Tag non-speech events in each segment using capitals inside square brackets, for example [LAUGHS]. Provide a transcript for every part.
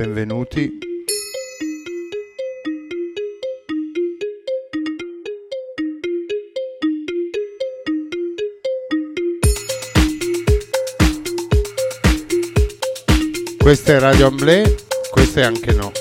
benvenuti. Questa è Radio Amblè, questa è anche no.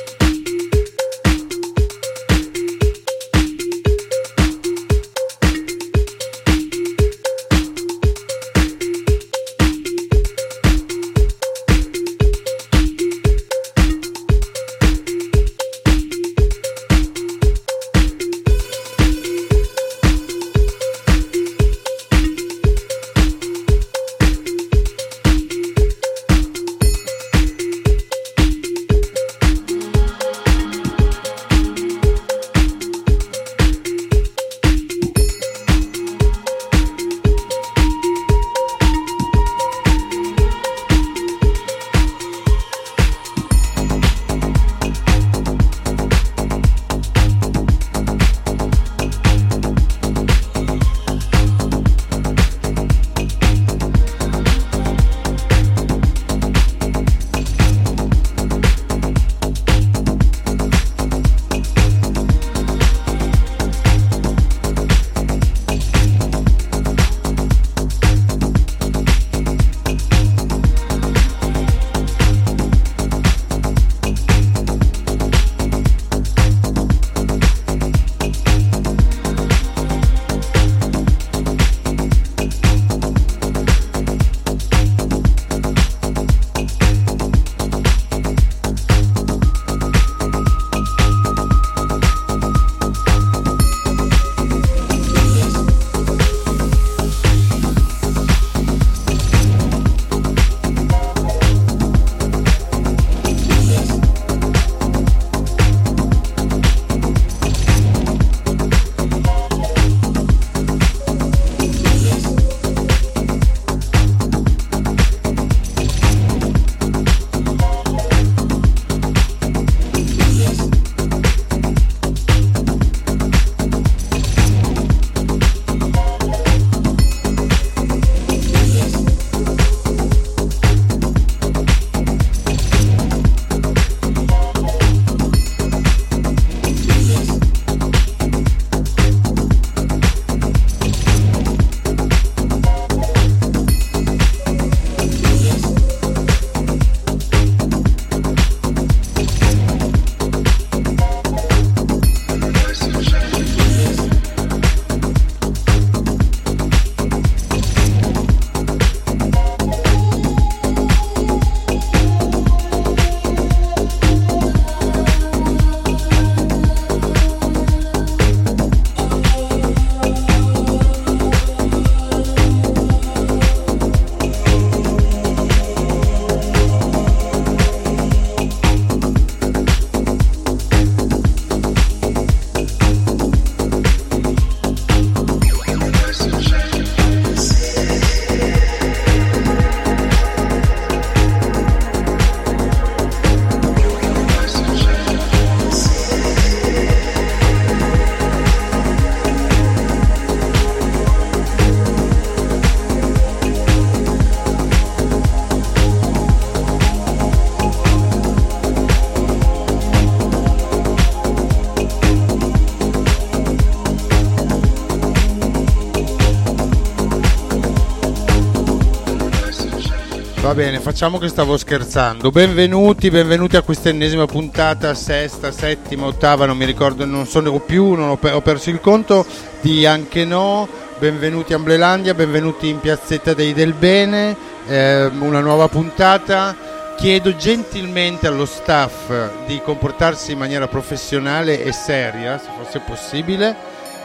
Bene, facciamo che stavo scherzando. Benvenuti, benvenuti a questa ennesima puntata, sesta, settima, ottava, non mi ricordo, non sono più, non ho, ho perso il conto di Anche No. Benvenuti a Amblelandia, benvenuti in Piazzetta dei Del Bene, eh, una nuova puntata. Chiedo gentilmente allo staff di comportarsi in maniera professionale e seria, se fosse possibile.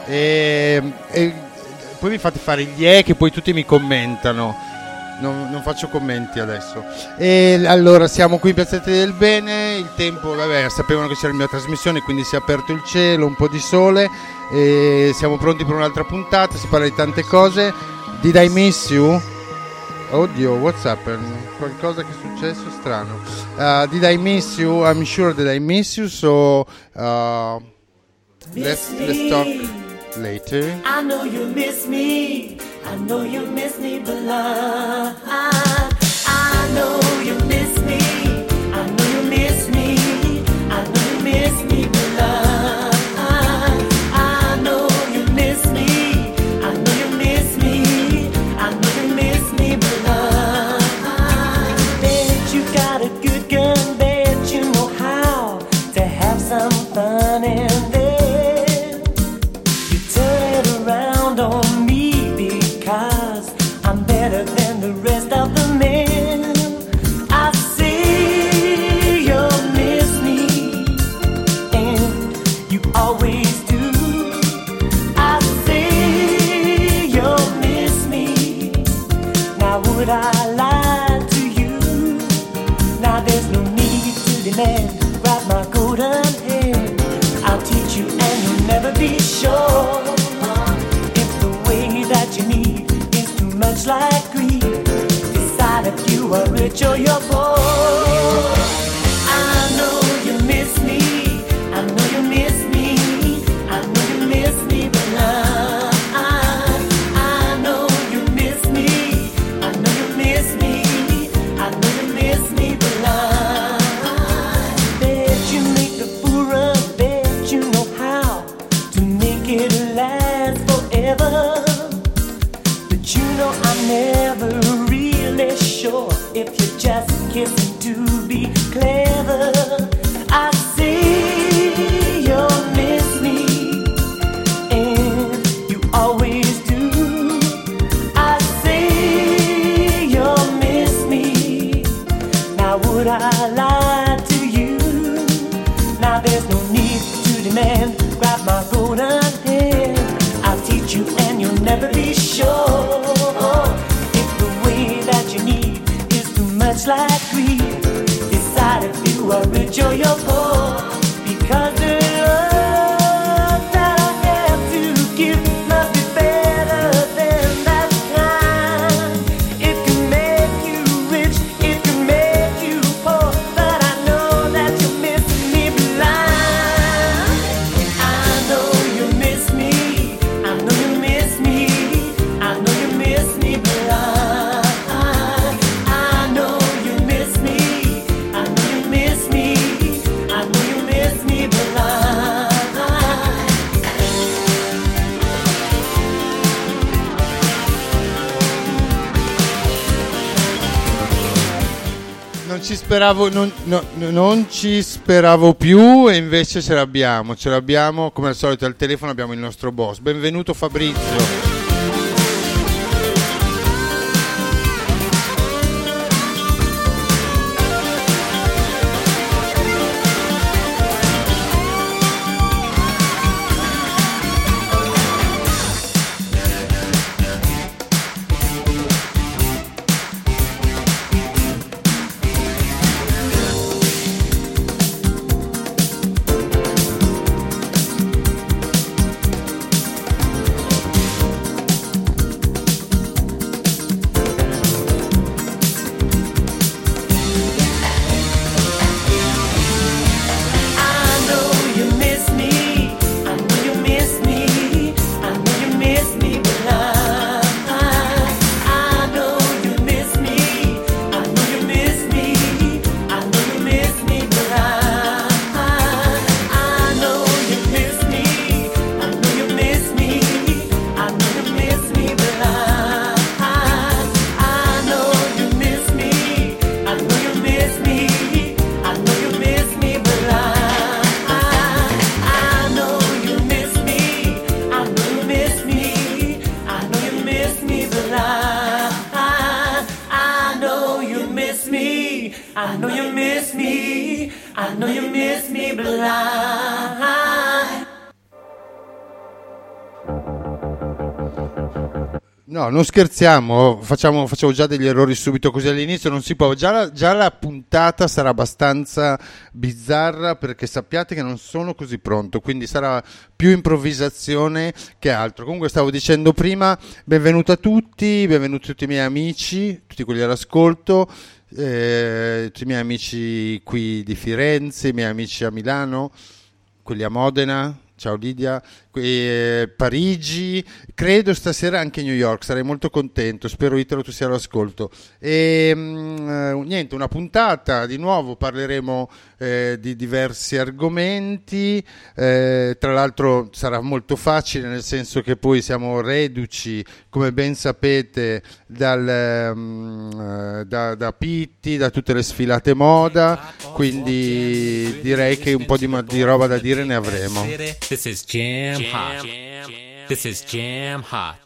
E, e poi mi fate fare gli E che poi tutti mi commentano non, non, faccio commenti adesso. E allora siamo qui in Piazzetta del Bene, il tempo, vabbè, sapevano che c'era la mia trasmissione, quindi si è aperto il cielo, un po' di sole e siamo pronti per un'altra puntata, si parla di tante cose. Did I miss you? Oddio, what's happened? Qualcosa che è successo strano. Uh, did I miss you? I'm sure that I miss you, so uh, let's, let's talk later. I know you miss me. I know you miss me, but. I, I know you miss me. I know you miss me. I know you miss me. به جایا speravo, non, no- no- non ci speravo più e invece ce l'abbiamo, ce l'abbiamo come al solito al telefono abbiamo il nostro boss. Benvenuto Fabrizio. No, non scherziamo, facciamo, facciamo già degli errori subito così all'inizio, non si può. Già la, già la puntata sarà abbastanza bizzarra perché sappiate che non sono così pronto, quindi sarà più improvvisazione che altro. Comunque stavo dicendo prima, benvenuto a tutti, benvenuti a tutti i miei amici, tutti quelli all'ascolto, eh, tutti i miei amici qui di Firenze, i miei amici a Milano, quelli a Modena. Ciao Lidia, eh, Parigi, credo stasera anche New York, sarei molto contento, spero Italo tu sia all'ascolto. E mm, eh, niente, una puntata, di nuovo parleremo eh, di diversi argomenti, eh, tra l'altro sarà molto facile nel senso che poi siamo reduci, come ben sapete, dal, eh, da, da Pitti, da tutte le sfilate moda, quindi direi che un po' di, di roba da dire ne avremo. This is jam hot. This is jam hot.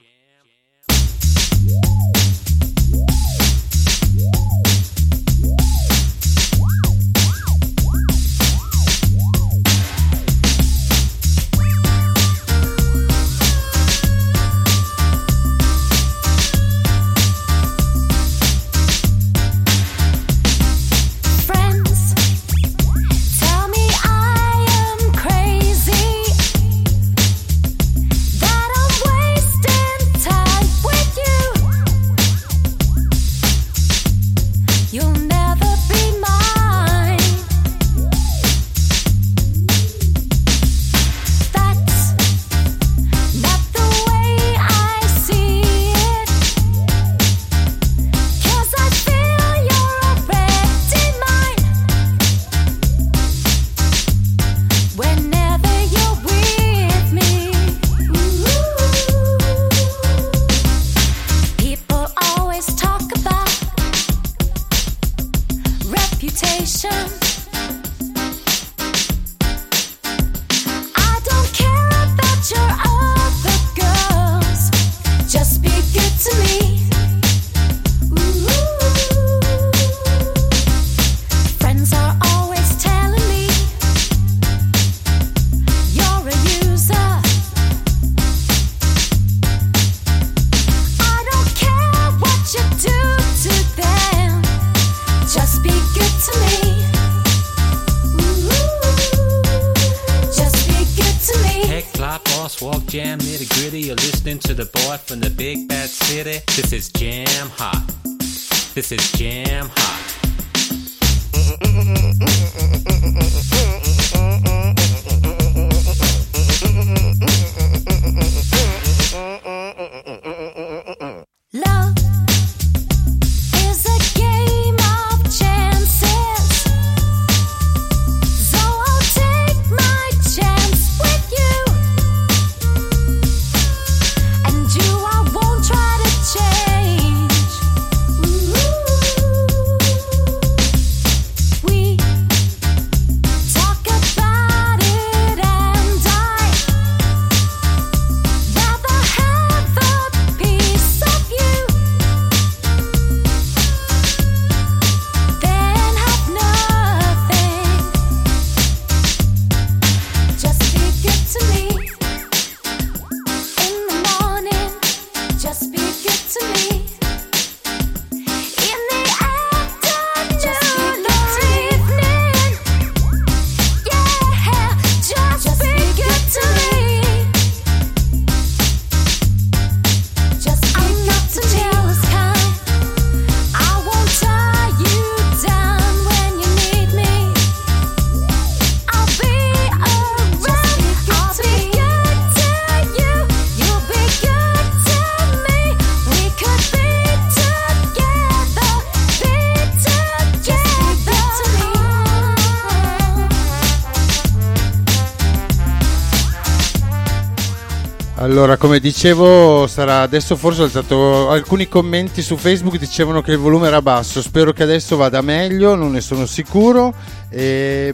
Allora, come dicevo, sarà adesso forse alzato alcuni commenti su Facebook dicevano che il volume era basso. Spero che adesso vada meglio, non ne sono sicuro. E,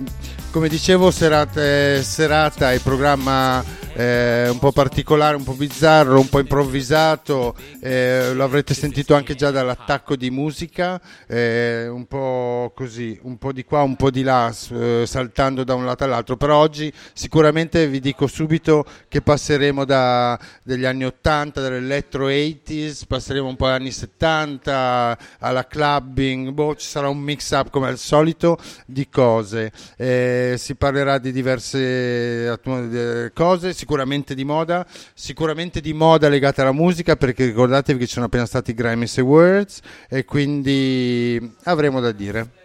come dicevo, serata, serata e programma eh, un po' particolare, un po' bizzarro, un po' improvvisato. eh, lo avrete sentito anche già dall'attacco di musica, eh, un po' così, un po' di qua, un po' di là, eh, saltando da un lato all'altro. Però oggi sicuramente vi dico subito che passeremo degli anni 80, dall'electro 80s, passeremo un po' agli anni 70, alla clubbing, boh, ci sarà un mix up come al solito di cose. Eh, si parlerà di diverse eh, cose, sicuramente di moda, sicuramente di moda legata alla musica, perché ricordatevi che ci sono appena stati i Grammys Awards e quindi avremo da dire.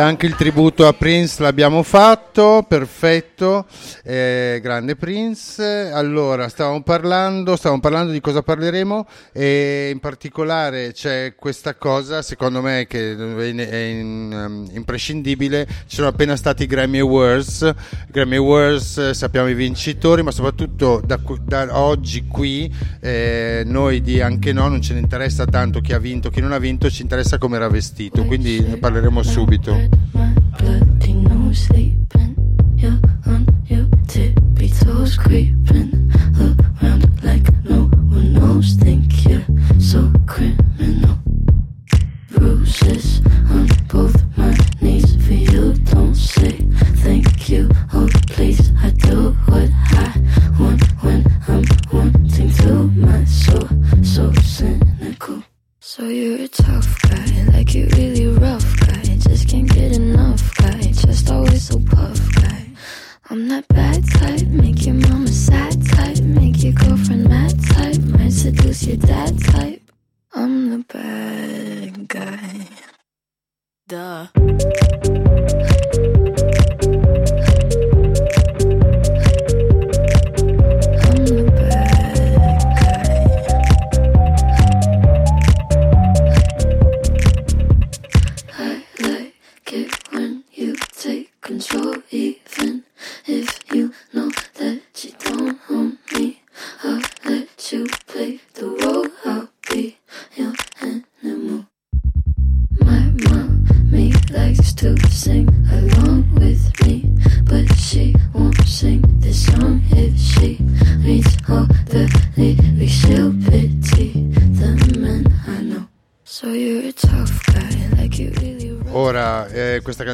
Anche il tributo a Prince l'abbiamo fatto, perfetto, eh, grande Prince. Allora, stavamo parlando, stavamo parlando di cosa parleremo e in particolare c'è questa cosa, secondo me, che è, in- um, imprescindibile. Ci sono appena stati i Grammy Awards, Grammy Awards eh, sappiamo i vincitori, ma soprattutto da, da oggi qui eh, noi di anche no non ce ne interessa tanto chi ha vinto, chi non ha vinto, ci interessa come era vestito, quindi ne parleremo subito. Toes, creeping around like no one knows. Think you're so criminal. Bruises on both my knees for you. Don't say thank you. Oh, please, I do what I want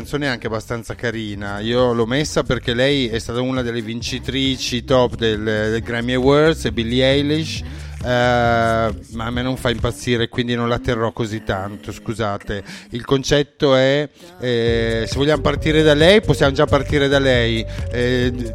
canzone è anche abbastanza carina. Io l'ho messa perché lei è stata una delle vincitrici top del, del Grammy Awards, è Billie Eilish. eh, ma a me non fa impazzire, quindi non la terrò così tanto. Scusate, il concetto è: eh, se vogliamo partire da lei, possiamo già partire da lei. Eh,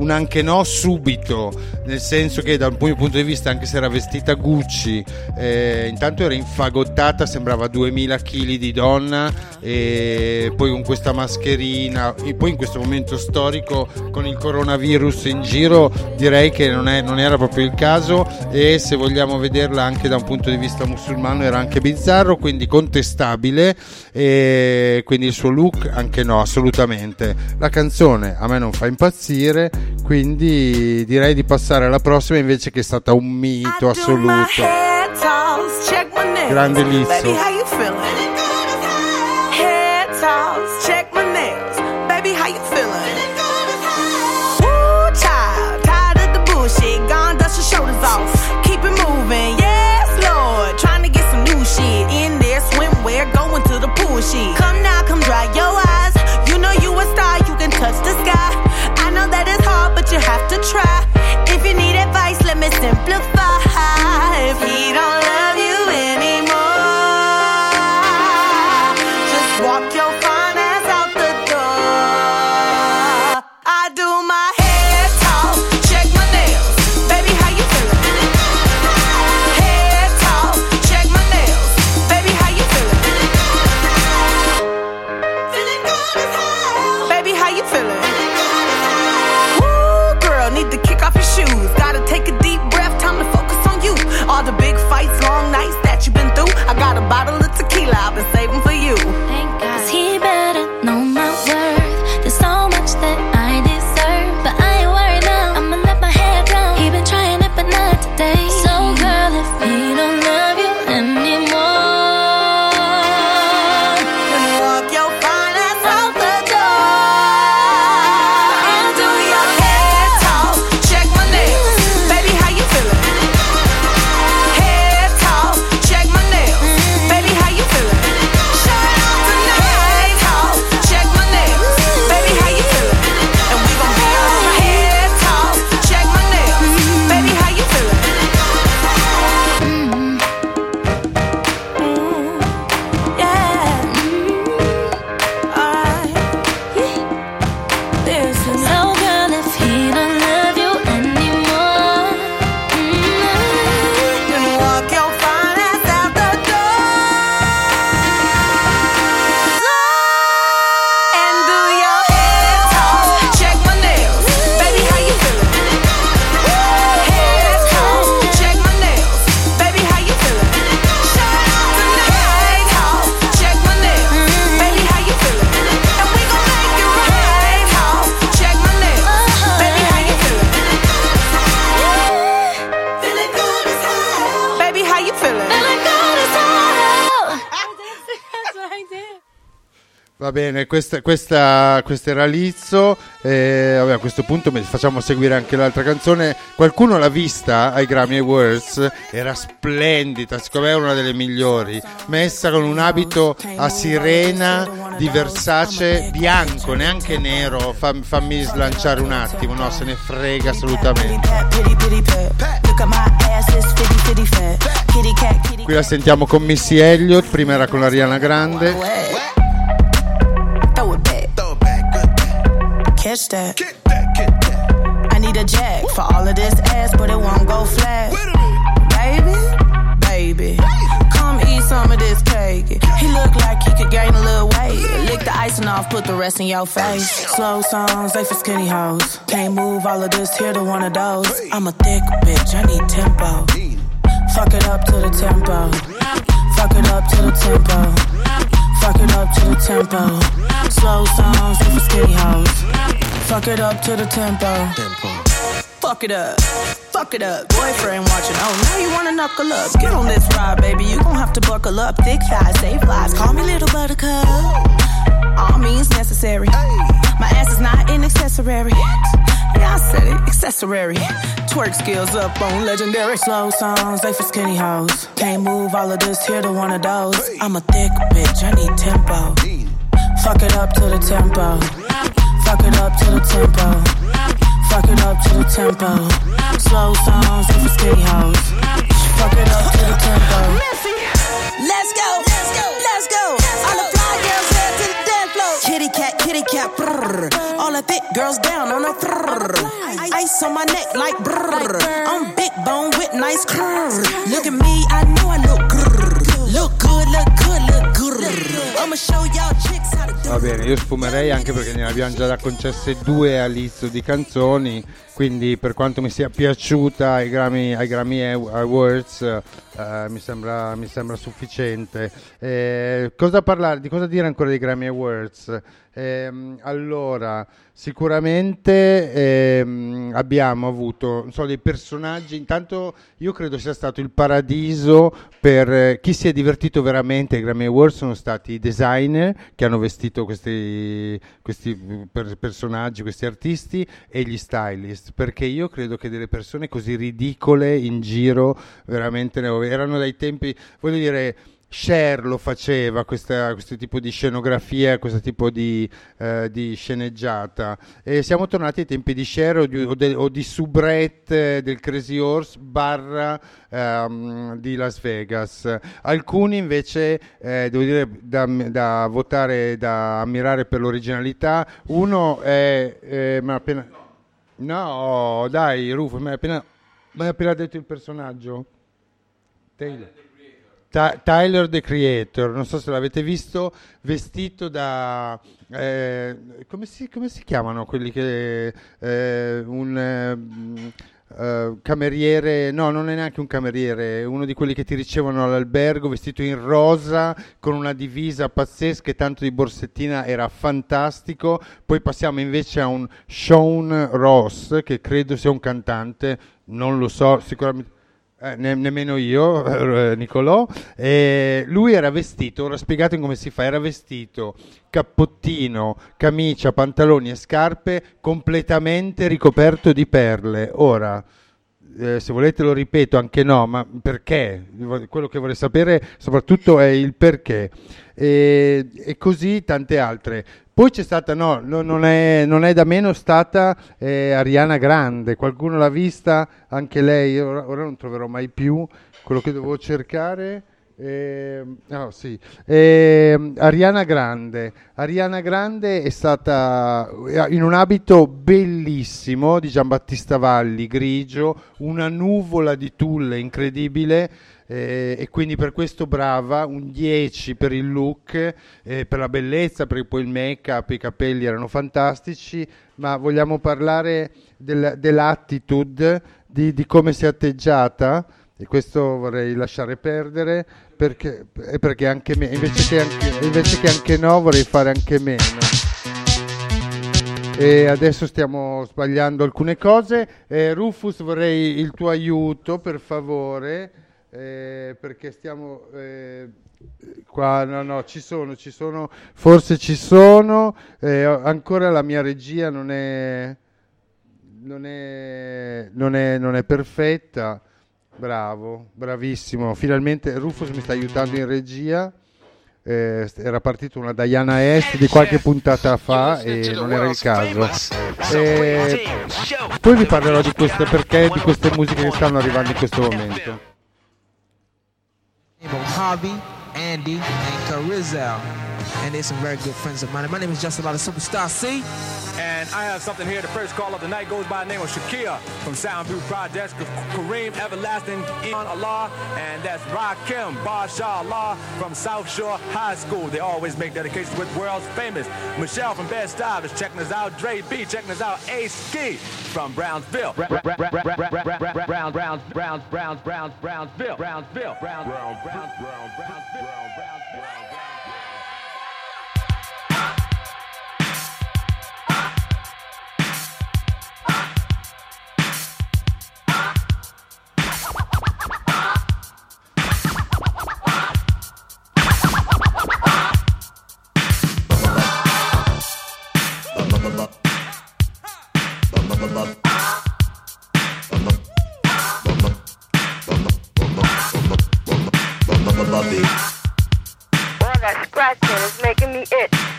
un anche no subito, nel senso che dal mio punto di vista, anche se era vestita Gucci, eh, intanto era infagottata, sembrava 2000 kg di donna, e poi con questa mascherina, e poi in questo momento storico con il coronavirus in giro, direi che non, è- non era proprio il caso e se vogliamo vederla anche da un punto di vista musulmano era anche bizzarro, quindi contestabile, e quindi il suo look anche no, assolutamente. La canzone a me non fa impazzire, quindi direi di passare alla prossima invece che è stata un mito assoluto. Grande Lizzo. Questa, questa, questo era Lizzo. eh, vabbè, a questo punto facciamo seguire anche l'altra canzone. Qualcuno l'ha vista ai Grammy Awards? Era splendida, secondo me è una delle migliori. Messa con un abito a sirena di Versace bianco, neanche nero. Fam- fammi slanciare un attimo, no, se ne frega assolutamente. Qui la sentiamo con Missy Elliott, prima era con Ariana Grande. Catch that. Get that, get that. I need a jack for all of this ass, but it won't go flat. Baby, baby, come eat some of this cake. He look like he could gain a little weight. Lick the icing off, put the rest in your face. Slow songs, they for skinny hoes. Can't move all of this here to one of those. I'm a thick bitch, I need tempo. Fuck it up to the tempo. Fuck it up to the tempo. Fuck it up to the tempo. Slow songs, for skinny hoes. Fuck it up to the tempo. Fuck it up. Fuck it up. Boyfriend watching. Oh, now you wanna knuckle up. Get on this ride, baby. You gon' have to buckle up. Thick thighs, save lives. Call me little buttercup. All means necessary. My ass is not an accessory. Yeah, I said it. Accessory. Twerk skills up on legendary. Slow songs, they for skinny hoes. Can't move all of this here to one of those. I'm a thick bitch. I need tempo. Fuck it up to the tempo. Fuck it up to the tempo. Fuck it up to the tempo. Slow songs and for skinny hoes. Fuck it up to the tempo. Let's go, brrr. All the thick girls down on the brrr. Ice on my neck like brrr. I'm big bone with nice curves. Look at me, I know I look grrr. Look good, look good, look good. I'ma show y'all chicks how to do Va bene, io sfumerei anche perché ne abbiamo già concesse due all'inizio di canzoni, quindi per quanto mi sia piaciuta ai Grammy, ai Grammy Awards eh, mi, sembra, mi sembra sufficiente. Eh, cosa parlare, di cosa dire ancora dei Grammy Awards? Ehm, allora, sicuramente ehm, abbiamo avuto so, dei personaggi, intanto io credo sia stato il paradiso per eh, chi si è divertito veramente ai Grammy Awards sono stati i designer che hanno vestito questi, questi mm, per- personaggi, questi artisti e gli stylist, perché io credo che delle persone così ridicole in giro veramente ne erano dai tempi, voglio dire, Cher lo faceva, questa- questo tipo di scenografia, questo tipo di, eh, di sceneggiata. E siamo tornati ai tempi di Cher o di, o de- o di Soubrette del Crazy Horse barra ehm, di Las Vegas. Alcuni invece, eh, devo dire, da, da votare, da ammirare per l'originalità. Uno è... eh, mi ha appena... No, dai, Rufo, mi hai appena, appena detto il personaggio? Taylor. Ta- Tyler the Creator, non so se l'avete visto, vestito da... eh, come, si, come si chiamano quelli che... eh, un... eh, eh, cameriere, no, non è neanche un cameriere, è uno di quelli che ti ricevono all'albergo vestito in rosa con una divisa pazzesca e tanto di borsettina era fantastico. Poi passiamo invece a un Sean Ross che credo sia un cantante, non lo so, sicuramente. Eh, ne- nemmeno io, eh, Nicolò. E lui era vestito, ora spiegate come si fa, era vestito cappottino, camicia, pantaloni e scarpe completamente ricoperto di perle. Ora, eh, se volete lo ripeto, anche no, ma perché? Quello che vorrei sapere soprattutto è il perché. E, e così tante altre. Poi c'è stata, no, no, non, è, non è da meno stata eh, Ariana Grande, qualcuno l'ha vista, anche lei, ora, ora non troverò mai più quello che dovevo cercare. Ehm, no, sì. Ehm, Ariana Grande. Ariana Grande è stata eh, in un abito bellissimo di Giambattista Valli, grigio, una nuvola di tulle incredibile. eh, e quindi per questo brava, un 10 per il look, eh, per la bellezza, perché poi il make-up, i capelli erano fantastici, ma vogliamo parlare del- dell'attitude, di, di come si è atteggiata? E questo vorrei lasciare perdere perché, perché anche me, invece che anche, invece che anche no vorrei fare anche meno. E adesso stiamo sbagliando alcune cose. Eh, Rufus vorrei il tuo aiuto per favore eh, perché stiamo... eh, Qua no, no, ci sono, ci sono, forse ci sono, eh, ancora la mia regia non è, non è, non è, non è perfetta. Bravo, bravissimo. Finalmente Rufus mi sta aiutando in regia. Eh, era partita una Diana Est di qualche puntata fa e non era il caso. Eh, poi vi parlerò di queste perché di queste musiche che stanno arrivando in questo momento. Javi, Andy, and Carizal. And they're some very good friends of mine. My name is Justin Lotta Superstar C. And I have something here. The first call of the night goes by the name of Shakia from Soundview Projects, Kareem Everlasting Iman Allah, and that's Rakim Basha Allah from South Shore High School. They always make dedications with world's famous. Michelle from Bed Stuy is checking us out. Dre B checking us out. Ace Ski from Brownsville. Brown, Brown, Browns, Browns, Browns, Browns, Brownsville. Brownsville. Brown, Brown, Browns, Brown, Brownsville. Brownsville. Scratching is making me itch.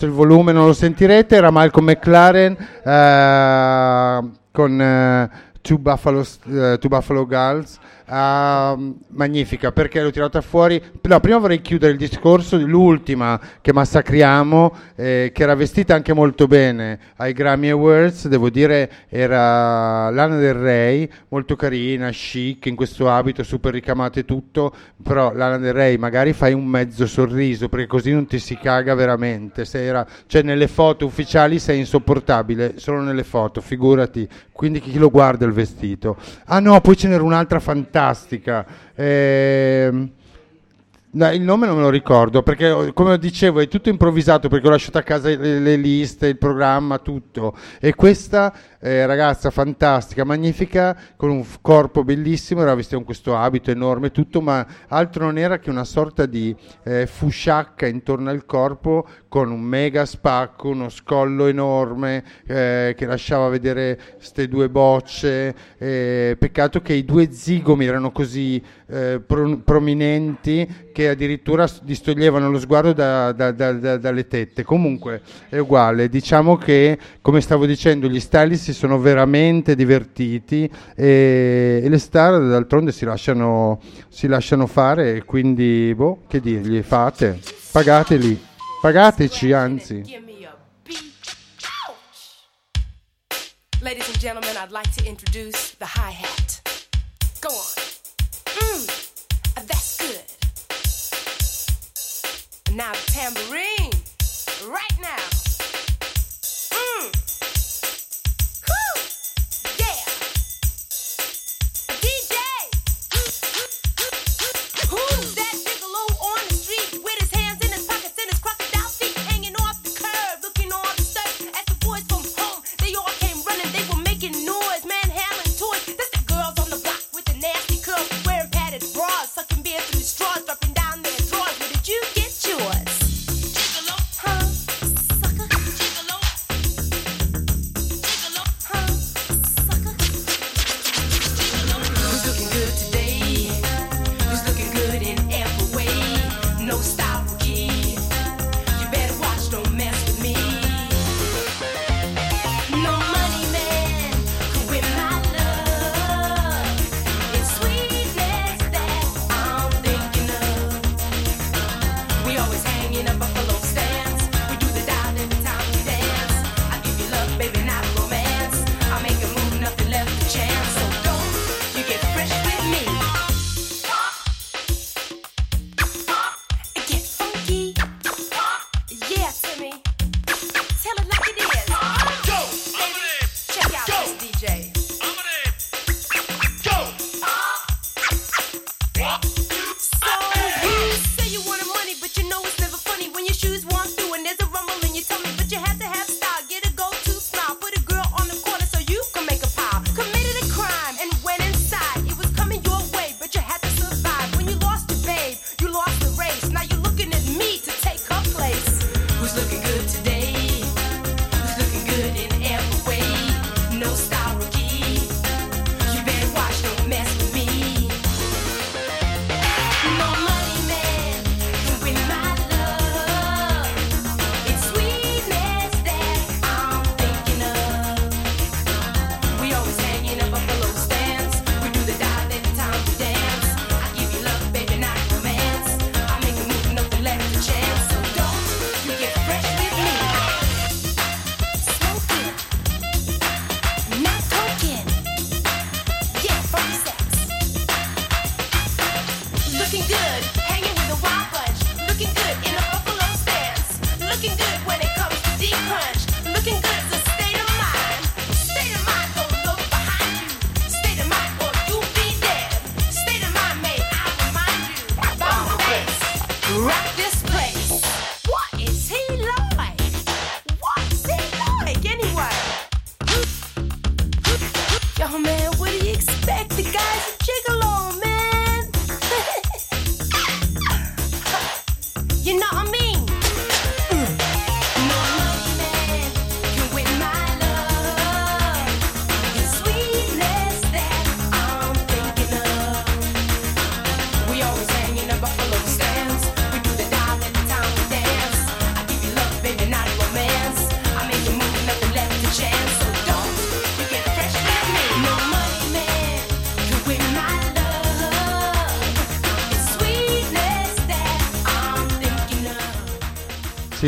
Alzo il volume non lo sentirete, era Malcolm McLaren eh, con eh, Two, Buffalo, eh, Two Buffalo Girls. Uh, magnifica perché l'ho tirata fuori. No, prima vorrei chiudere il discorso l'ultima che massacriamo, eh, che era vestita anche molto bene ai Grammy Awards, devo dire era Lana del Rey, molto carina, chic, in questo abito super ricamato e tutto, però Lana del Rey magari fai un mezzo sorriso perché così non ti si caga veramente. Se era, cioè nelle foto ufficiali sei insopportabile, solo nelle foto, figurati. Quindi chi lo guarda il vestito? Ah no, poi ce n'era un'altra fantastica fantastica. Eh, No, il nome non me lo ricordo perché, come dicevo, è tutto improvvisato perché ho lasciato a casa le, le liste, il programma, tutto. E questa eh, ragazza fantastica, magnifica, con un corpo bellissimo, era vestita con questo abito enorme e tutto, ma altro non era che una sorta di eh, fusciacca intorno al corpo con un mega spacco, uno scollo enorme eh, che lasciava vedere queste due bocce. peccato che i due zigomi erano così eh, pro- prominenti che addirittura distoglievano lo sguardo da, da, da, dalle tette. Comunque è uguale, diciamo che come stavo dicendo gli stylist si sono veramente divertiti e, e le star d'altronde si lasciano, si lasciano fare e quindi boh, che dirgli fate, pagateli, pagateci anzi. Ladies and gentlemen, I'd like to introduce the hi-hat. Go on. Mm, that's good. Now the tambourine. Right now.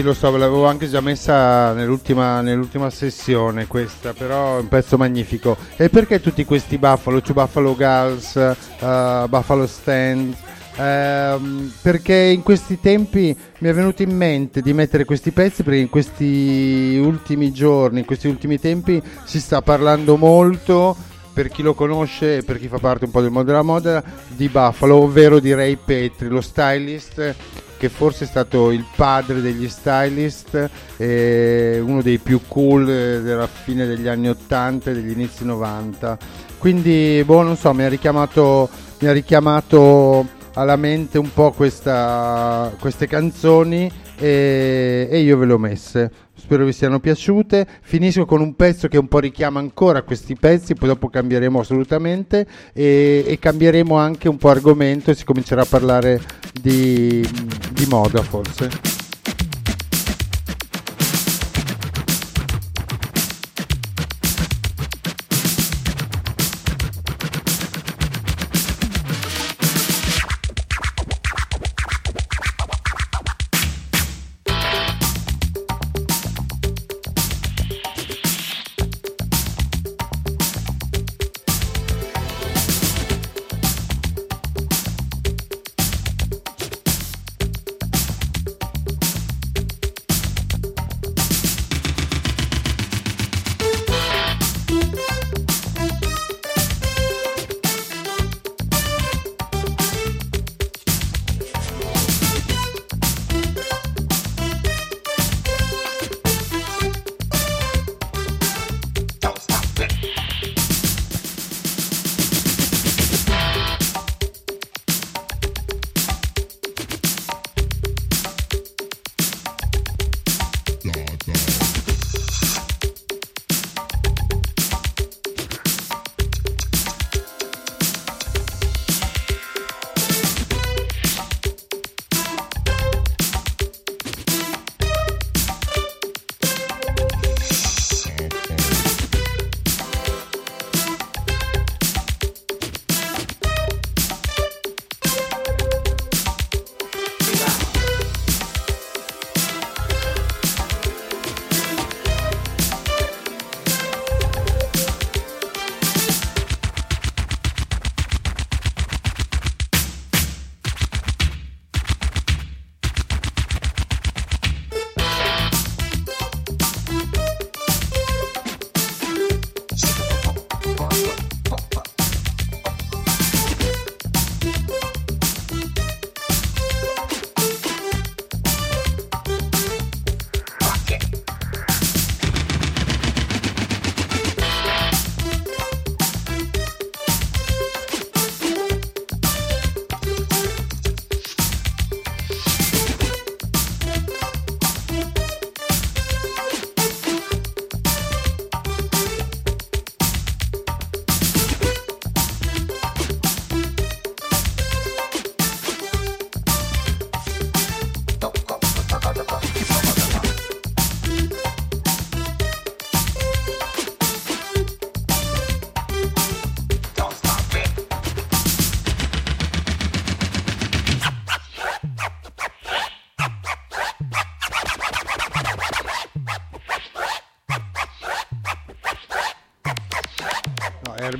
Lo so, l'avevo anche già messa nell'ultima, nell'ultima sessione questa, però è un pezzo magnifico. E perché tutti questi Buffalo, Two Buffalo Girls, eh, Buffalo Stand? Ehm, perché in questi tempi mi è venuto in mente di mettere questi pezzi perché in questi ultimi giorni, in questi ultimi tempi si sta parlando molto per chi lo conosce e per chi fa parte un po' del mondo della moda di Buffalo, ovvero di Ray Petri, lo stylist che forse è stato il padre degli stylist, eh, uno dei più cool eh, della fine degli anni 80 e degli inizi 90. Quindi, boh, non so, mi ha richiamato, mi ha richiamato alla mente un po' questa- queste canzoni e, e io ve le ho messe. Spero vi siano piaciute. Finisco con un pezzo che un po' richiama ancora questi pezzi, poi dopo cambieremo assolutamente e, e cambieremo anche un po' argomento e si comincerà a parlare di, di moda forse.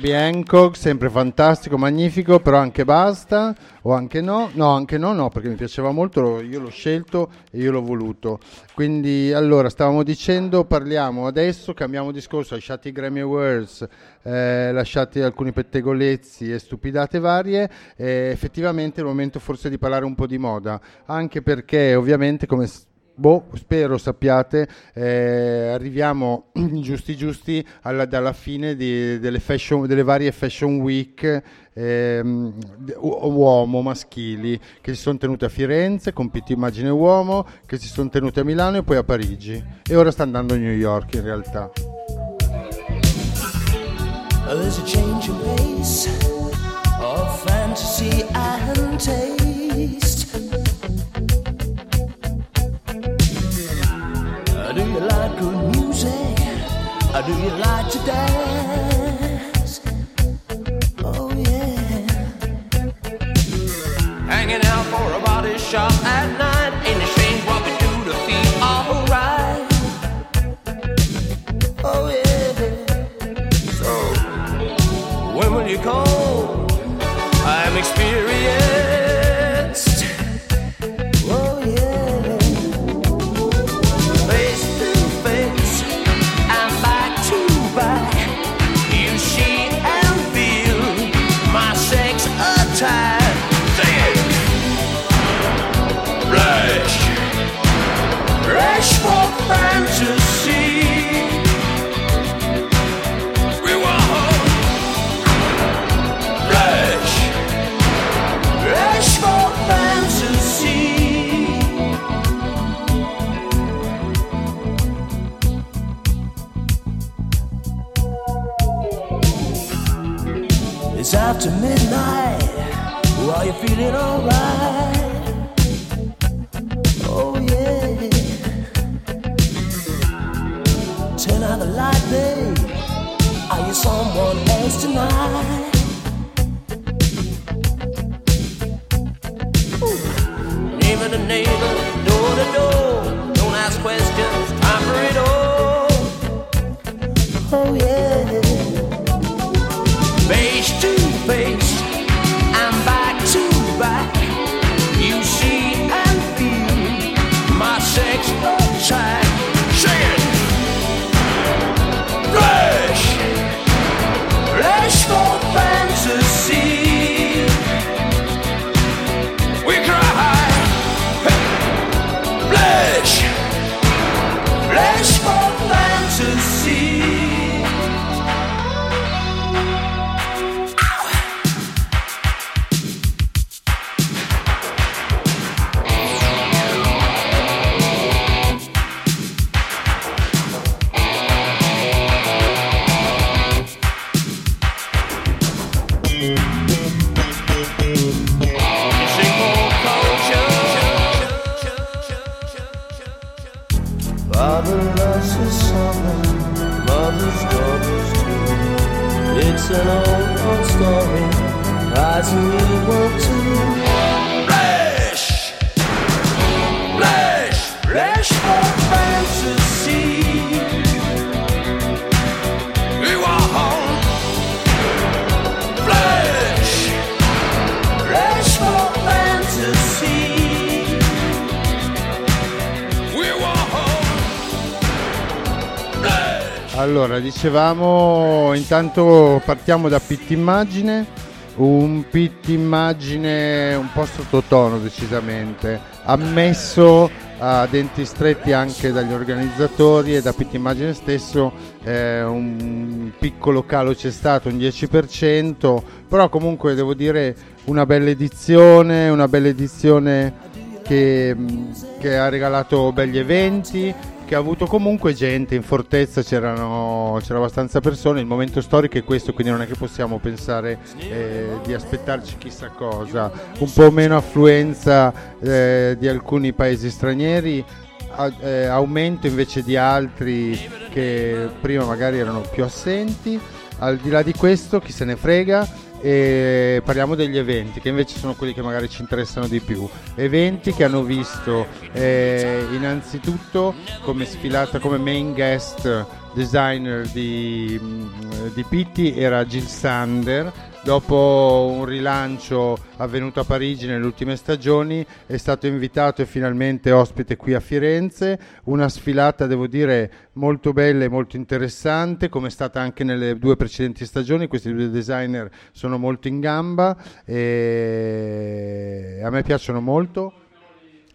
Herbie Hancock, sempre fantastico, magnifico, però anche basta, o anche no, no, anche no, no, perché mi piaceva molto, io l'ho scelto e io l'ho voluto. Quindi, allora, stavamo dicendo, parliamo adesso, cambiamo discorso, lasciati i Grammy Awards, eh, lasciati alcuni pettegolezzi e stupidate varie, eh, effettivamente è il momento forse di parlare un po' di moda, anche perché ovviamente come... Boh, spero sappiate, eh, arriviamo [CLEARS THROAT] giusti giusti alla, dalla fine di- delle, fashion- delle varie fashion week ehm, uomo maschili che si sono tenute a Firenze con PT Immagine Uomo, che si sono tenute a Milano e poi a Parigi e ora sta andando a New York in realtà. There's a change in pace of fantasy and taste. Do you like to dance? Oh yeah. Hanging out for a body shop at night. After midnight. Are you feeling alright? Allora, dicevamo, intanto partiamo da pit immagine, un pit immagine un po' sottotono decisamente, ammesso a denti stretti anche dagli organizzatori e da pit immagine stesso eh, un piccolo calo c'è stato, un 10%, però comunque devo dire una bella edizione, una bella edizione che, che ha regalato begli eventi, che ha avuto comunque gente in fortezza, c'erano, c'era abbastanza persone, il momento storico è questo, quindi non è che possiamo pensare eh, di aspettarci chissà cosa, un po' meno affluenza eh, di alcuni paesi stranieri, a- eh, aumento invece di altri che prima magari erano più assenti, al di là di questo chi se ne frega e parliamo degli eventi che invece sono quelli che magari ci interessano di più. Eventi che hanno visto eh, innanzitutto come sfilata, come main guest designer di, mm, di Pitti era Jill Sander. Dopo un rilancio avvenuto a Parigi nelle ultime stagioni è stato invitato e finalmente ospite qui a Firenze. Una sfilata, devo dire, molto bella e molto interessante, come è stata anche nelle due precedenti stagioni. Questi due designer sono molto in gamba e a me piacciono molto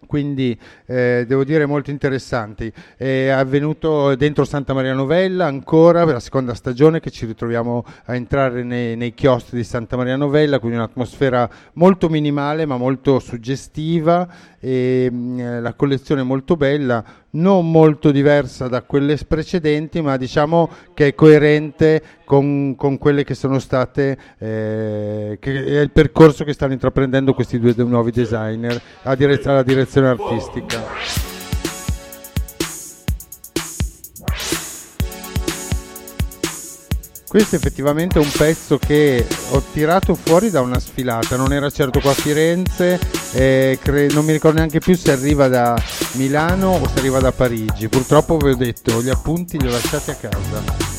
quindi eh, devo dire molto interessanti. È avvenuto dentro Santa Maria Novella ancora per la seconda stagione che ci ritroviamo a entrare nei, nei chiostri di Santa Maria Novella, quindi un'atmosfera molto minimale ma molto suggestiva e mh, la collezione è molto bella, non molto diversa da quelle precedenti ma diciamo che è coerente con, con quelle che sono state, eh, che è il percorso che stanno intraprendendo questi due nuovi designer direz- alla direzione artistica. Questo effettivamente è un pezzo che ho tirato fuori da una sfilata, non era certo qua a Firenze, eh, cre- non mi ricordo neanche più se arriva da Milano o se arriva da Parigi. Purtroppo vi ho detto, gli appunti li ho lasciati a casa.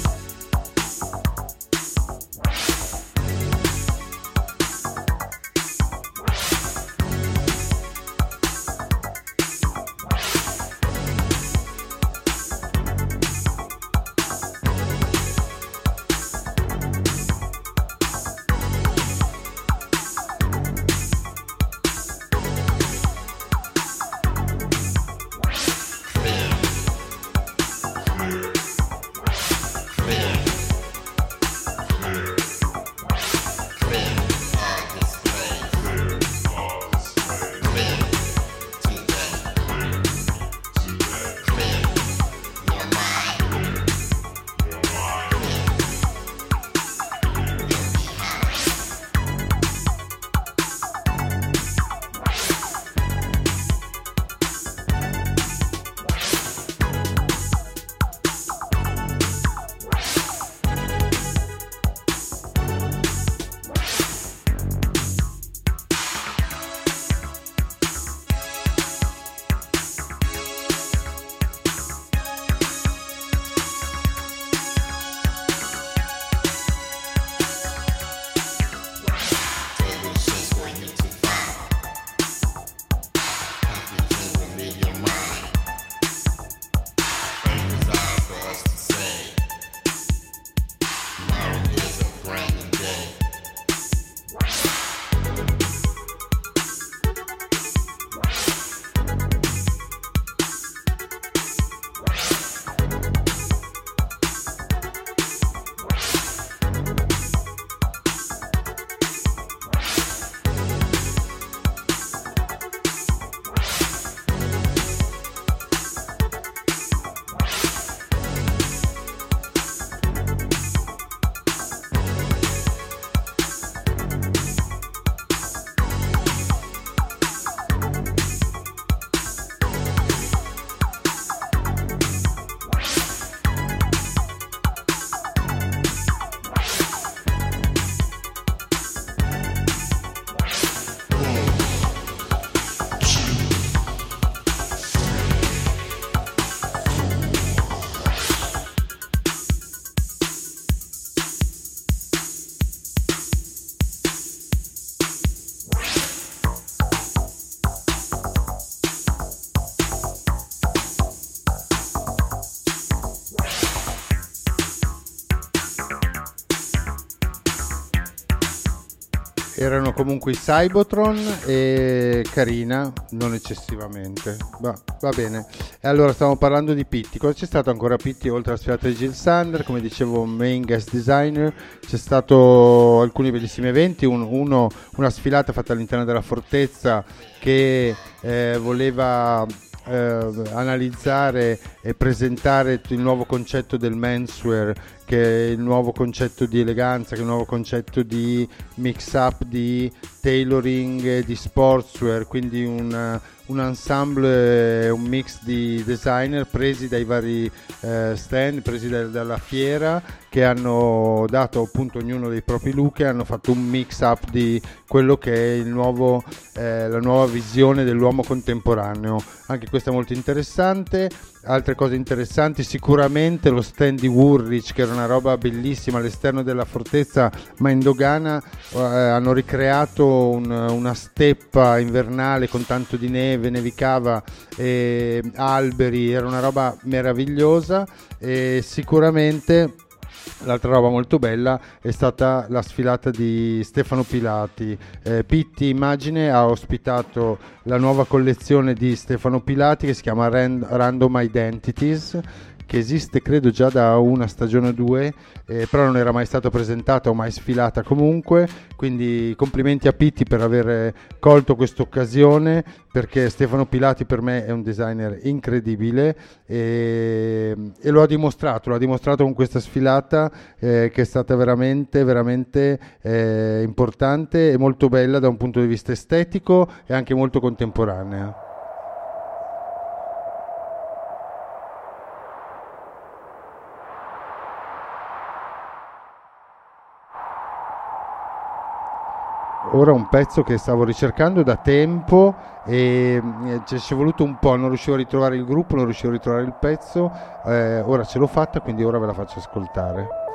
Erano comunque i Cybotron e carina, non eccessivamente. Va, va bene. E allora stiamo parlando di Pitti. Cosa c'è stato ancora Pitti oltre alla sfilata di Jill Sander? Come dicevo, main guest designer. C'è stato alcuni bellissimi eventi. un- uno, una sfilata fatta all'interno della fortezza che eh, voleva eh, analizzare e presentare il nuovo concetto del menswear che è il nuovo concetto di eleganza, che è il nuovo concetto di mix up di tailoring di sportswear, quindi un, un ensemble, un mix di designer presi dai vari eh, stand, presi dal- dalla fiera, che hanno dato appunto ognuno dei propri look e hanno fatto un mix up di quello che è nuovo, eh, la nuova visione dell'uomo contemporaneo. Anche questo è molto interessante. Altre cose interessanti, sicuramente lo stand di Woolrich, che era una roba bellissima all'esterno della fortezza, ma in dogana eh, hanno ricreato un- una steppa invernale con tanto di neve, nevicava, e alberi, era una roba meravigliosa e sicuramente L'altra roba molto bella è stata la sfilata di Stefano Pilati. Eh, Pitti Immagine ha ospitato la nuova collezione di Stefano Pilati che si chiama Ran- Random Identities che esiste credo già da una stagione o due, eh, però non era mai stata presentata o mai sfilata comunque, quindi complimenti a Pitti per aver colto questa occasione, perché Stefano Pilati per me è un designer incredibile e, e lo ha dimostrato, lo ha dimostrato con questa sfilata eh, che è stata veramente, veramente eh, importante e molto bella da un punto di vista estetico e anche molto contemporanea. Ora un pezzo che stavo ricercando da tempo e eh, ci è voluto un po', non riuscivo a ritrovare il gruppo, non riuscivo a ritrovare il pezzo, eh, ora ce l'ho fatta quindi ora ve la faccio ascoltare.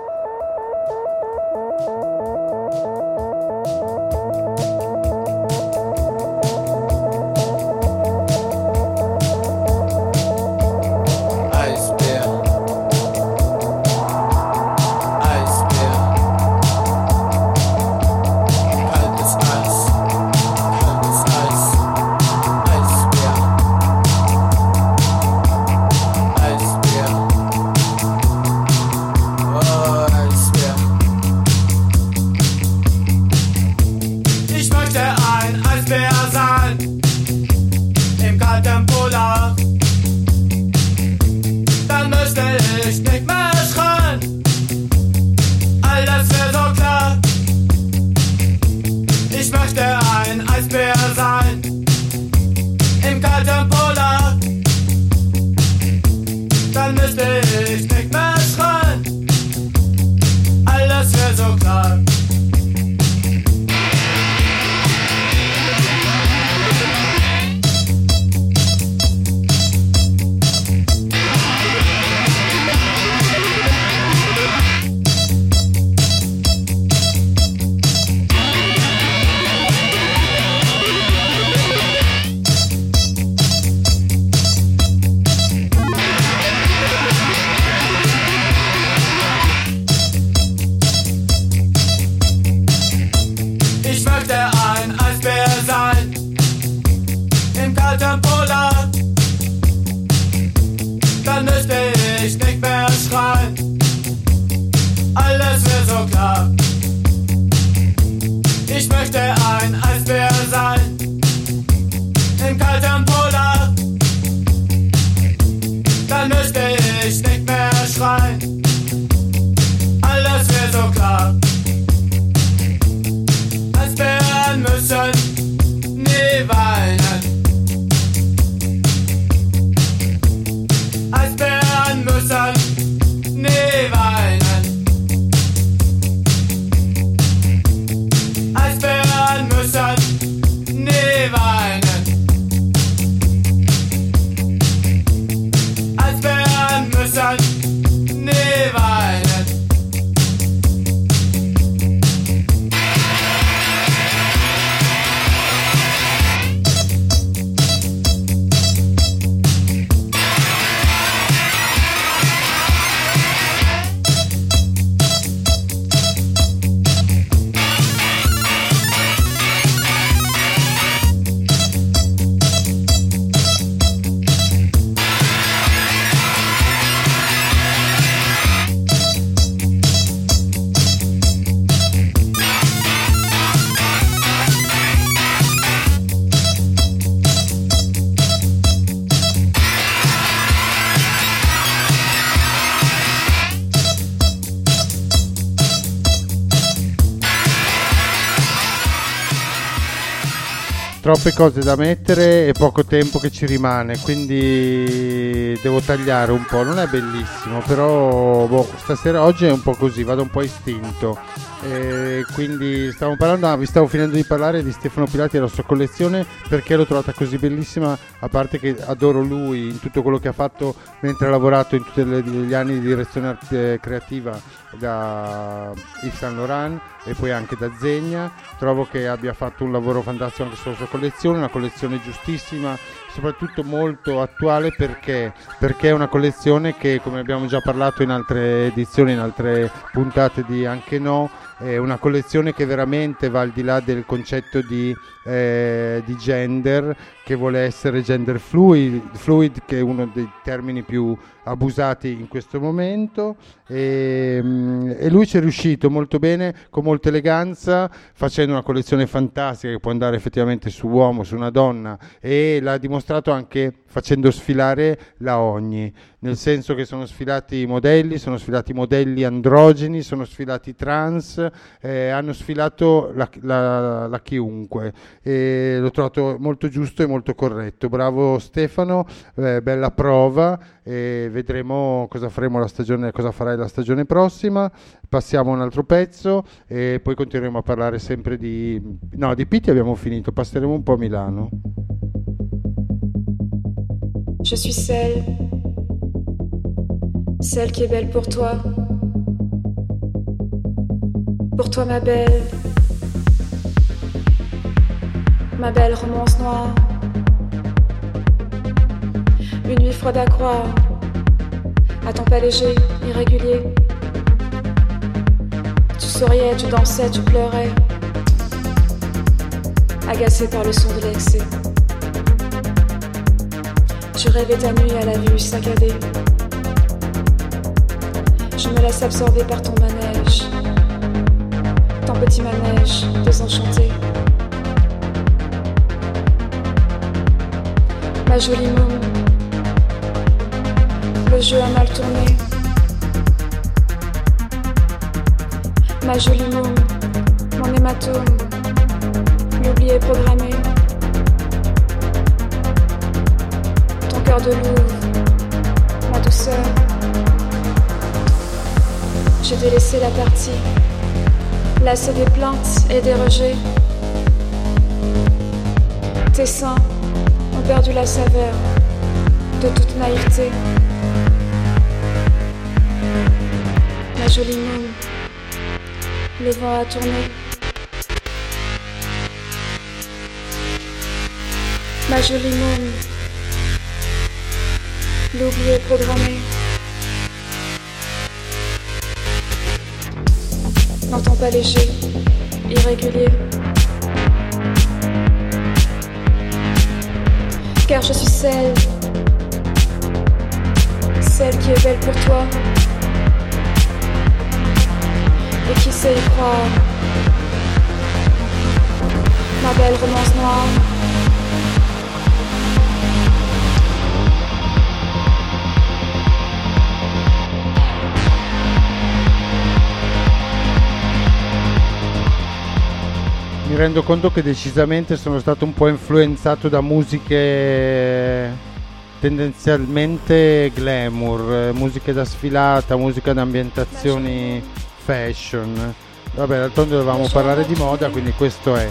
Troppe cose da mettere e poco tempo che ci rimane, quindi devo tagliare un po'. Non è bellissimo, però boh, stasera oggi è un po' così, vado un po' istinto. Eh, quindi stavo parlando, ah, vi stavo finendo di parlare di Stefano Pilati e la sua collezione perché l'ho trovata così bellissima, a parte che adoro lui in tutto quello che ha fatto mentre ha lavorato in tutti gli anni di direzione eh, creativa da Yves Saint Laurent e poi anche da Zegna. Trovo che abbia fatto un lavoro fantastico anche sulla sua collezione, una collezione giustissima, soprattutto molto attuale perché, perché è una collezione che, come abbiamo già parlato in altre edizioni, in altre puntate di Anche No, è una collezione che veramente va al di là del concetto di, eh, di gender, che vuole essere gender fluid, fluid, che è uno dei termini più abusati in questo momento. E, mm, e lui ci è riuscito molto bene, con molta eleganza, facendo una collezione fantastica che può andare effettivamente su uomo, su una donna, e l'ha dimostrato anche facendo sfilare la ogni, nel senso che sono sfilati i modelli, sono sfilati modelli androgeni, sono sfilati trans, eh, hanno sfilato la, la- la chiunque. E l'ho trovato molto giusto e molto corretto. Bravo Stefano, eh, bella prova e vedremo cosa faremo la stagione, cosa farai la stagione prossima. Passiamo un altro pezzo e poi continueremo a parlare sempre di... No, di Pitti abbiamo finito, passeremo un po' a Milano. Je suis celle, celle qui est belle pour toi. Pour toi, ma belle, ma belle romance noire. Une nuit froide à croire, à ton pas léger, irrégulier. Tu souriais, tu dansais, tu pleurais, agacé par le son de l'excès. Tu rêvais ta nuit à la vue saccadée. Je me laisse absorber par ton manège, ton petit manège désenchanté. Ma jolie môme, le jeu a mal tourné. Ma jolie môme, mon hématome, l'oubli est programmé. Ton cœur de louve, ma douceur. J'ai délaissé la partie, lassé des plaintes et des rejets. Tes seins ont perdu la saveur de toute naïveté. Ma jolie môme, le vent a tourné. Ma jolie môme, l'oubli est programmé. Ton pas léger, irrégulier. Car je suis celle, celle qui est belle pour toi et qui sait y croire. Ma belle romance noire. Mi rendo conto che decisamente sono stato un po' influenzato da musiche tendenzialmente glamour, eh, musiche da sfilata, musica da ambientazioni fashion. Vabbè, d'altronde dovevamo parlare di moda, quindi questo è.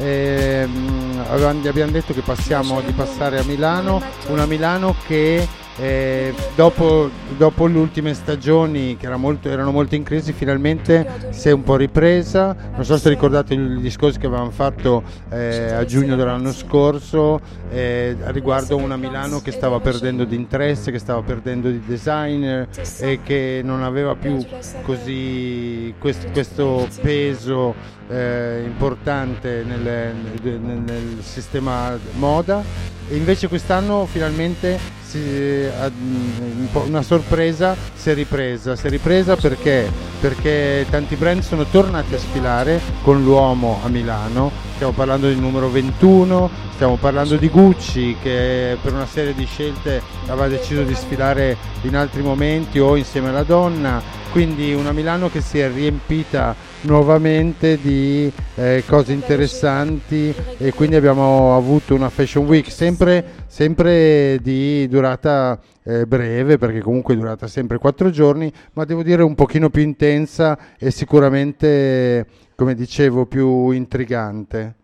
Ehm, avevamo- abbiamo detto che passiamo di passare a Milano, una Milano che eh, dopo, dopo le ultime stagioni che era molto- erano molto in crisi finalmente si è un po' ripresa. Non so se ricordate il discorso che avevamo fatto eh, a giugno dell'anno scorso eh, riguardo una Milano che stava perdendo di interesse che stava perdendo di designer e che non aveva più così quest- questo peso eh, importante nel, nel- nel sistema moda. E invece quest'anno finalmente si- un po' una sorpresa si è ripresa, si è ripresa perché? perché tanti brand sono tornati a sfilare con l'uomo a Milano, stiamo parlando del numero 21, stiamo parlando di Gucci che per una serie di scelte aveva deciso di sfilare in altri momenti o insieme alla donna, quindi una Milano che si è riempita nuovamente di eh, cose interessanti e quindi abbiamo avuto una Fashion Week sempre, sempre di durata eh, breve perché comunque è durata sempre quattro giorni ma devo dire un pochino più intensa e sicuramente come dicevo più intrigante.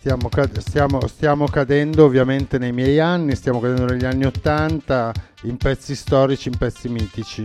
Stiamo, stiamo- stiamo cadendo ovviamente nei miei anni, stiamo cadendo negli anni 80 in pezzi storici, in pezzi mitici.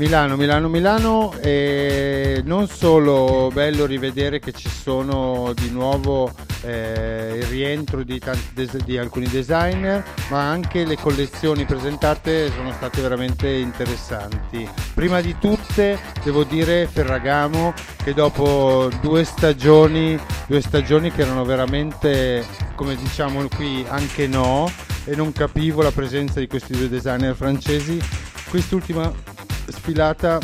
Milano, Milano, Milano e non solo bello rivedere che ci sono di nuovo eh, il rientro di, tanti di alcuni designer, ma anche le collezioni presentate sono state veramente interessanti. Prima di tutte devo dire Ferragamo che dopo due stagioni, due stagioni che erano veramente, come diciamo qui, anche no, e non capivo la presenza di questi due designer francesi, quest'ultima sfilata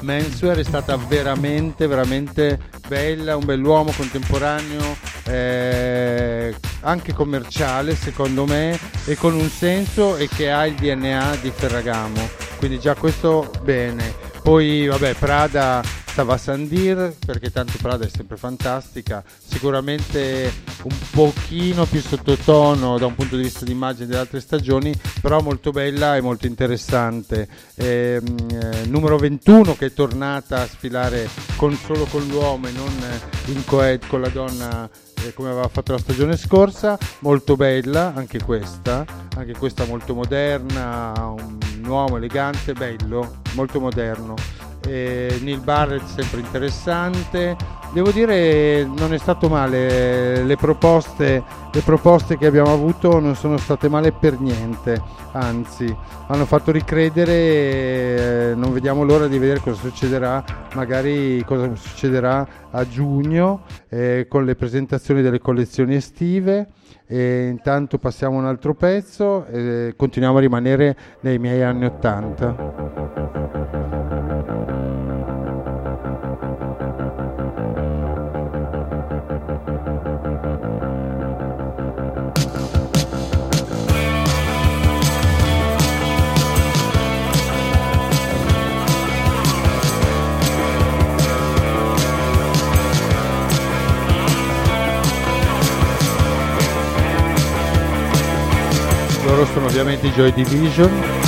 menswear è stata veramente veramente bella un bell'uomo contemporaneo eh, anche commerciale secondo me e con un senso e che ha il DNA di Ferragamo. Quindi già questo bene. Poi vabbè Prada stava Sandir perché tanto Prada è sempre fantastica sicuramente un pochino più sottotono da un punto di vista di immagine delle altre stagioni però molto bella e molto interessante. Ehm, eh, numero 21 che è tornata a sfilare con, solo con l'uomo e non eh, in coed con la donna eh, come aveva fatto la stagione scorsa molto bella anche questa anche questa molto moderna un uomo elegante bello molto moderno eh, Neil Barrett sempre interessante. Devo dire non è stato male. Le proposte, le proposte che abbiamo avuto non sono state male per niente anzi hanno fatto ricredere eh, non vediamo l'ora di vedere cosa succederà magari cosa succederà a giugno eh, con le presentazioni delle collezioni estive e intanto passiamo un altro pezzo e continuiamo a rimanere nei miei anni 80 loro sono ovviamente i Joy Division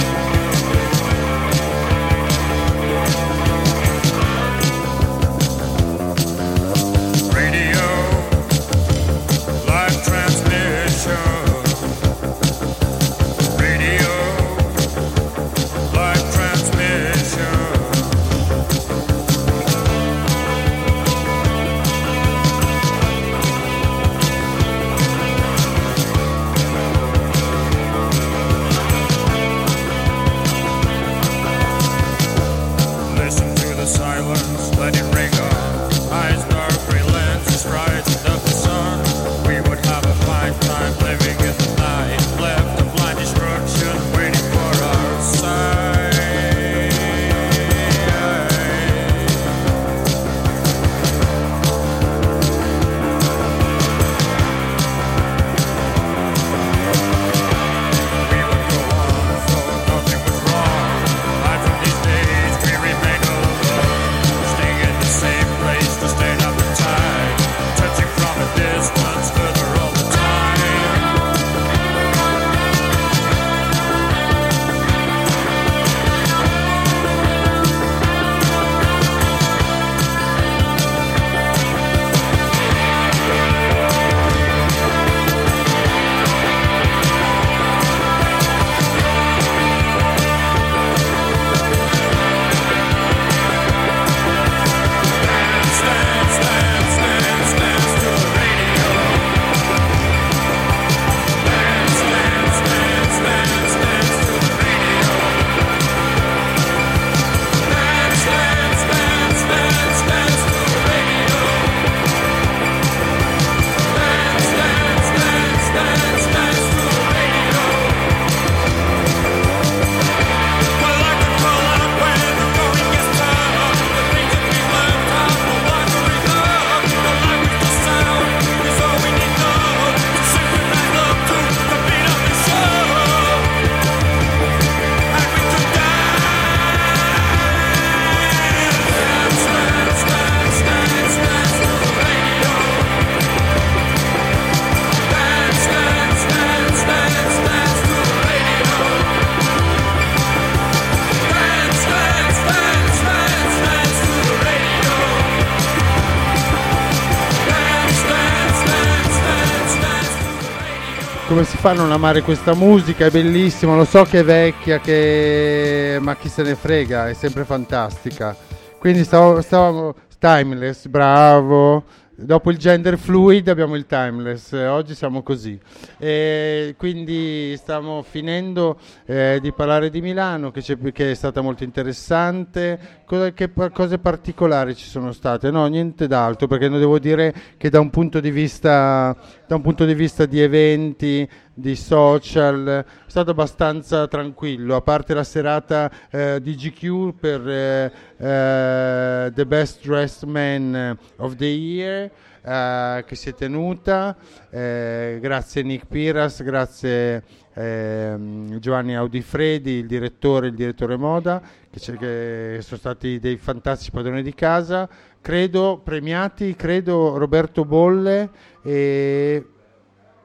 fa non amare questa musica? È bellissima, lo so che è vecchia, che... ma chi se ne frega, è sempre fantastica. Quindi stavo, stavamo timeless, bravo. Dopo il gender fluid abbiamo il timeless, oggi siamo così. E quindi stiamo finendo eh, di parlare di Milano, che, che è stata molto interessante. Cosa- che cose particolari ci sono state? No, niente d'altro, perché devo dire che da un punto di vista, punto di, vista di eventi, di social, è stato abbastanza tranquillo, a parte la serata eh, di GQ per eh, eh, The Best Dressed Man of the Year eh, che si è tenuta, eh, grazie Nick Piras, grazie ehm, Giovanni Audifredi, il direttore, il direttore moda, che, che sono stati dei fantastici padroni di casa, credo premiati, credo Roberto Bolle e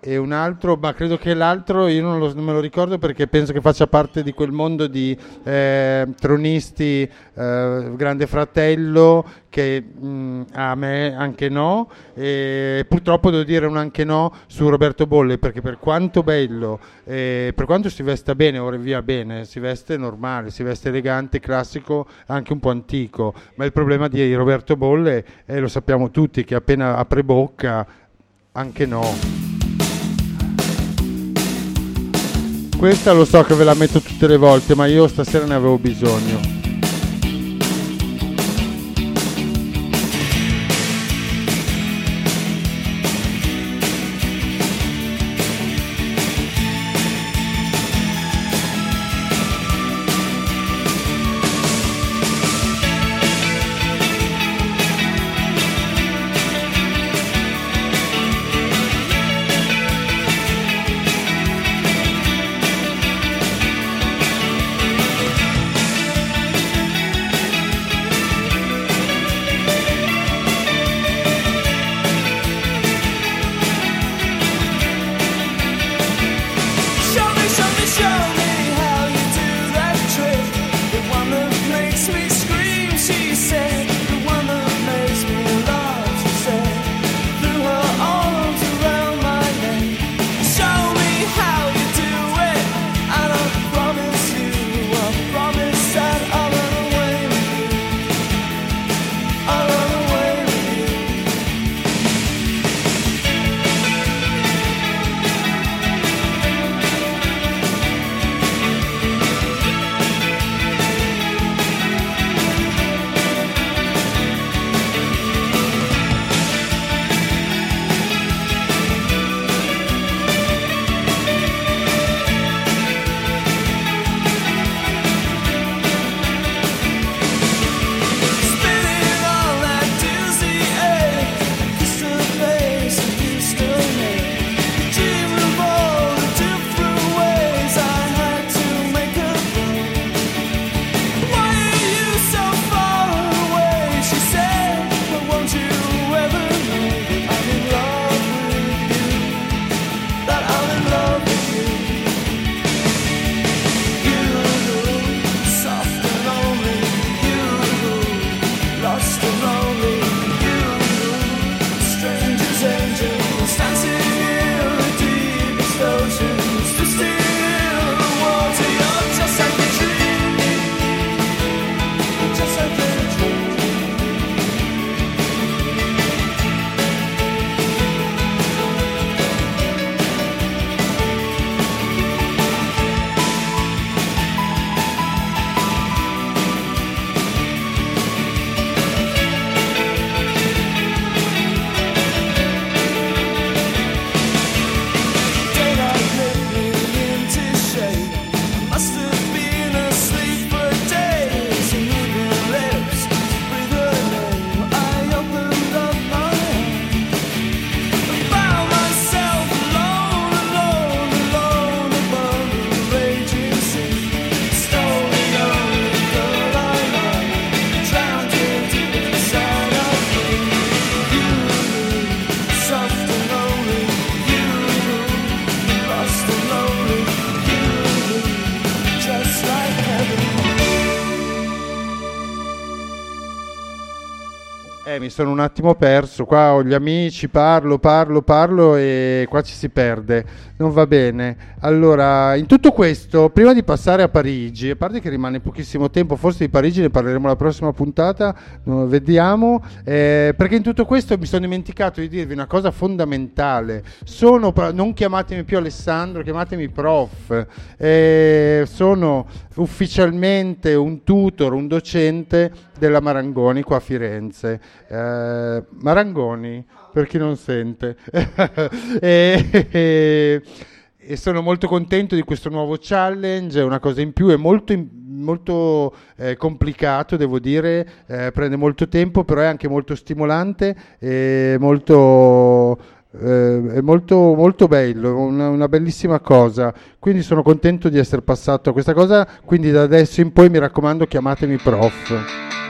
e un altro, ma credo che l'altro io non, lo- non me lo ricordo perché penso che faccia parte di quel mondo di eh, tronisti eh, Grande Fratello che mh, a me anche no. E purtroppo devo dire un anche no su Roberto Bolle perché per quanto bello eh, per quanto si vesta bene ora via bene si veste normale si veste elegante classico anche un po' antico. Ma il problema di Roberto Bolle lo sappiamo tutti che appena apre bocca anche no Questa lo so che ve la metto tutte le volte, ma io stasera ne avevo bisogno. Mi sono un attimo perso, qua ho gli amici, parlo, parlo, parlo e qua ci si perde, non va bene. Allora, in tutto questo, prima di passare a Parigi, a parte che rimane pochissimo tempo, forse di Parigi ne parleremo la prossima puntata, vediamo, eh, perché in tutto questo mi sono dimenticato di dirvi una cosa fondamentale, sono, non chiamatemi più Alessandro, chiamatemi prof, Eh, sono ufficialmente un tutor, un docente della Marangoni qua a Firenze. Eh, Marangoni, per chi non sente. e, [LAUGHS] e- e sono molto contento di questo nuovo challenge, è una cosa in più, è molto, molto eh, complicato, devo dire, eh, prende molto tempo, però è anche molto stimolante e molto, eh, è molto, molto bello, una, una bellissima cosa. Quindi sono contento di essere passato a questa cosa, quindi da adesso in poi mi raccomando chiamatemi prof.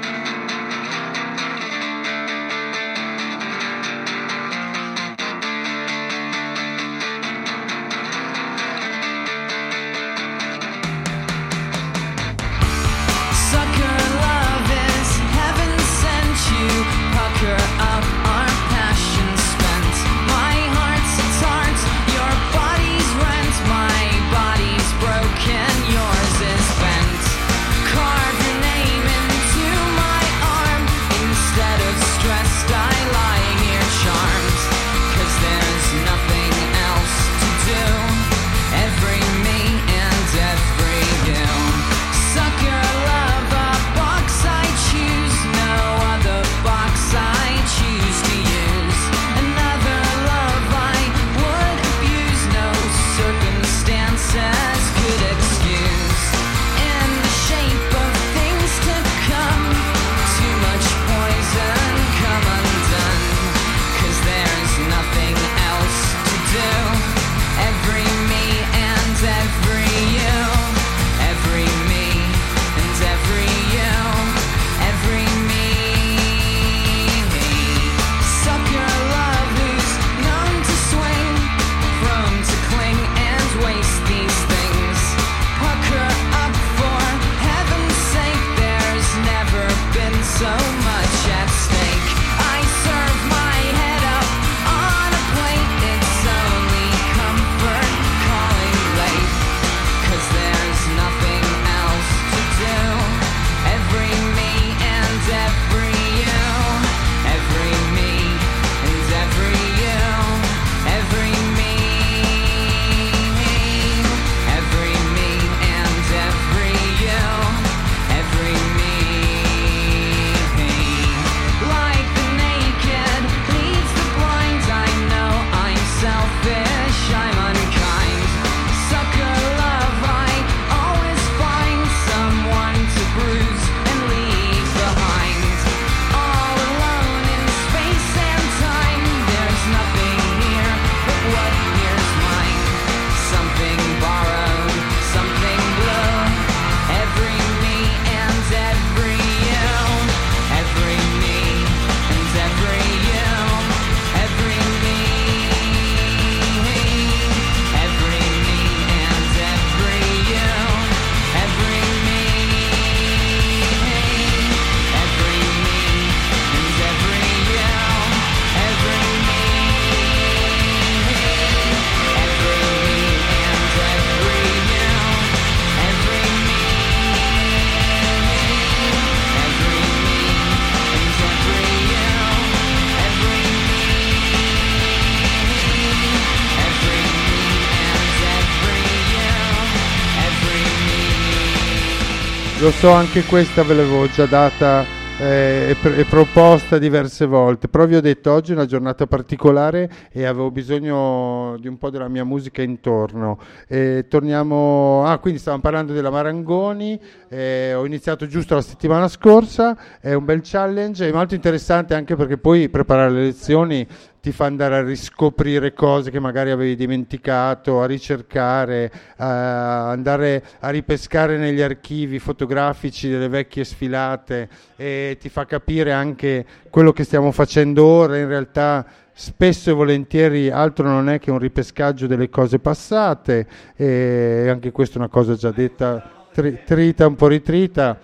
me. Lo so, anche questa ve l'avevo già data eh, e, pr- proposta diverse volte, però vi ho detto oggi è una giornata particolare e avevo bisogno di un po' della mia musica intorno. E torniamo, ah, quindi stavamo parlando della Marangoni, eh, ho iniziato giusto la settimana scorsa, è un bel challenge, è molto interessante anche perché poi preparare le lezioni ti fa andare a riscoprire cose che magari avevi dimenticato, a ricercare, a andare a ripescare negli archivi fotografici delle vecchie sfilate e ti fa capire anche quello che stiamo facendo ora. In realtà spesso e volentieri altro non è che un ripescaggio delle cose passate e anche questa è una cosa già detta tri- trita un po' ritrita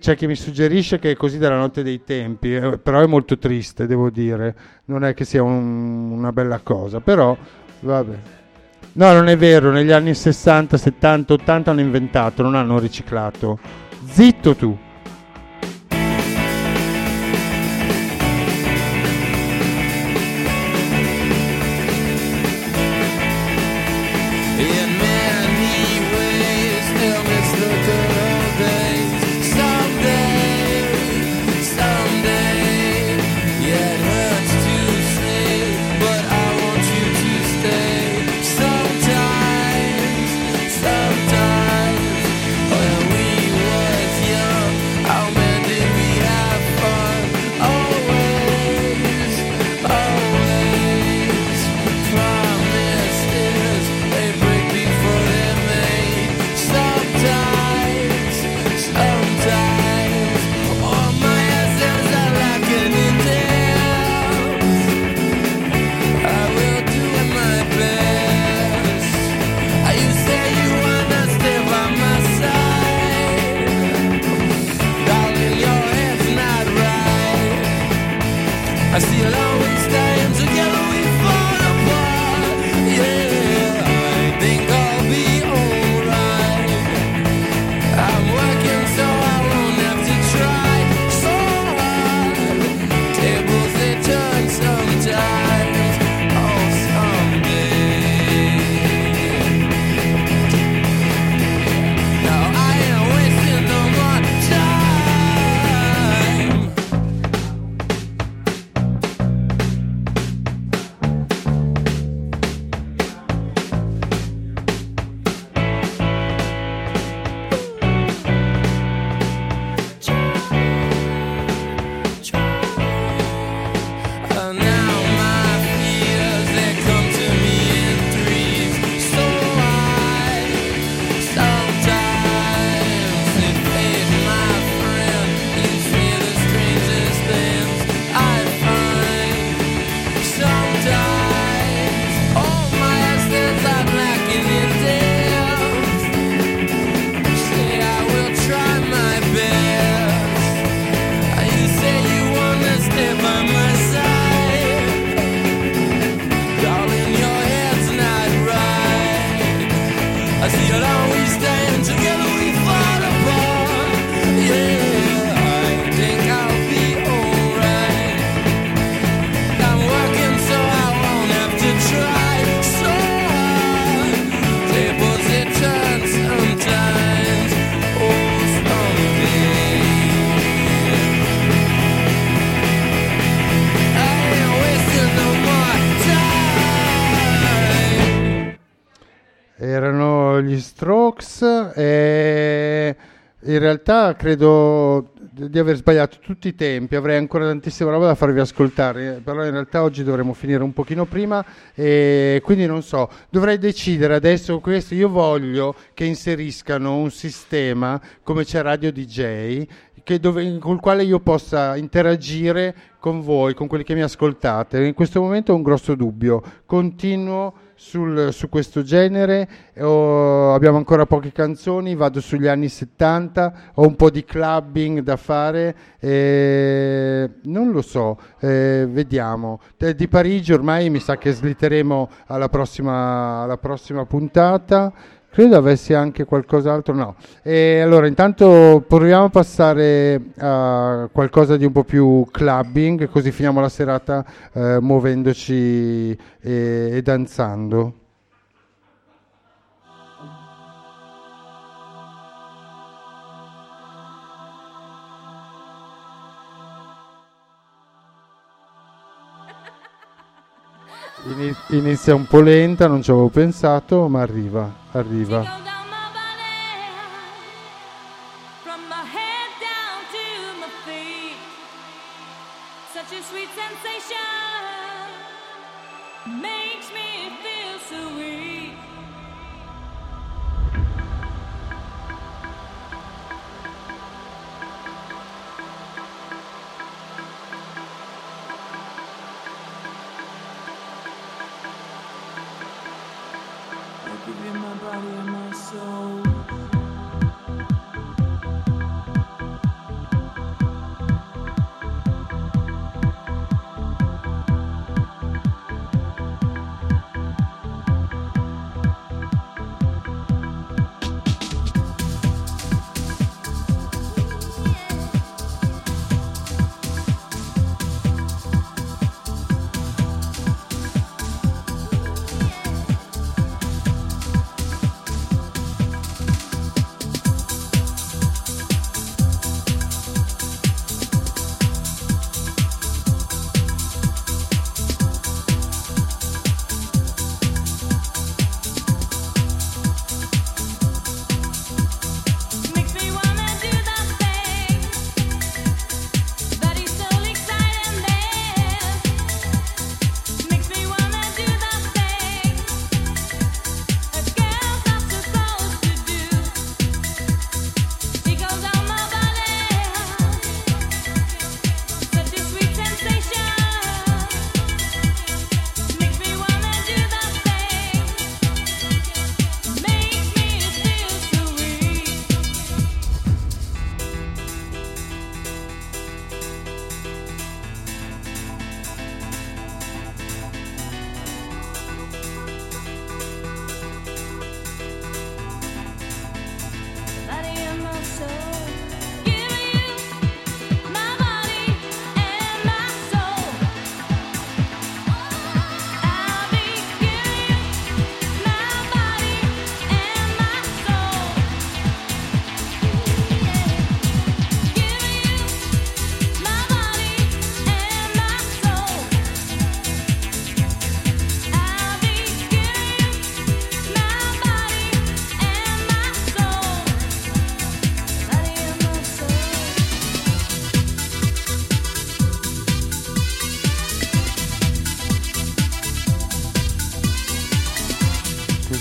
c'è chi mi suggerisce che è così dalla notte dei tempi, eh, però è molto triste, devo dire. Non è che sia un- una bella cosa, però vabbè. No, non è vero, negli anni 60, 70, 80 hanno inventato, non hanno riciclato. Zitto tu. Realtà credo di aver sbagliato tutti i tempi, avrei ancora tantissima roba da farvi ascoltare, però in realtà oggi dovremmo finire un pochino prima e quindi non so, dovrei decidere adesso questo, io voglio che inseriscano un sistema come c'è Radio DJ dove, col quale io possa interagire con voi, con quelli che mi ascoltate. In questo momento ho un grosso dubbio, continuo sul- su questo genere, ho- abbiamo ancora poche canzoni, vado sugli anni 70, ho un po' di clubbing da fare, eh, non lo so, eh, vediamo. Di Parigi ormai mi sa che slitteremo alla prossima, alla prossima puntata. Credo avessi anche qualcos'altro, no. E allora, intanto proviamo a passare a qualcosa di un po' più clubbing, così finiamo la serata eh, muovendoci e, e danzando. [LAUGHS] Ini- Inizia un po' lenta, non ci avevo pensato, ma arriva, arriva.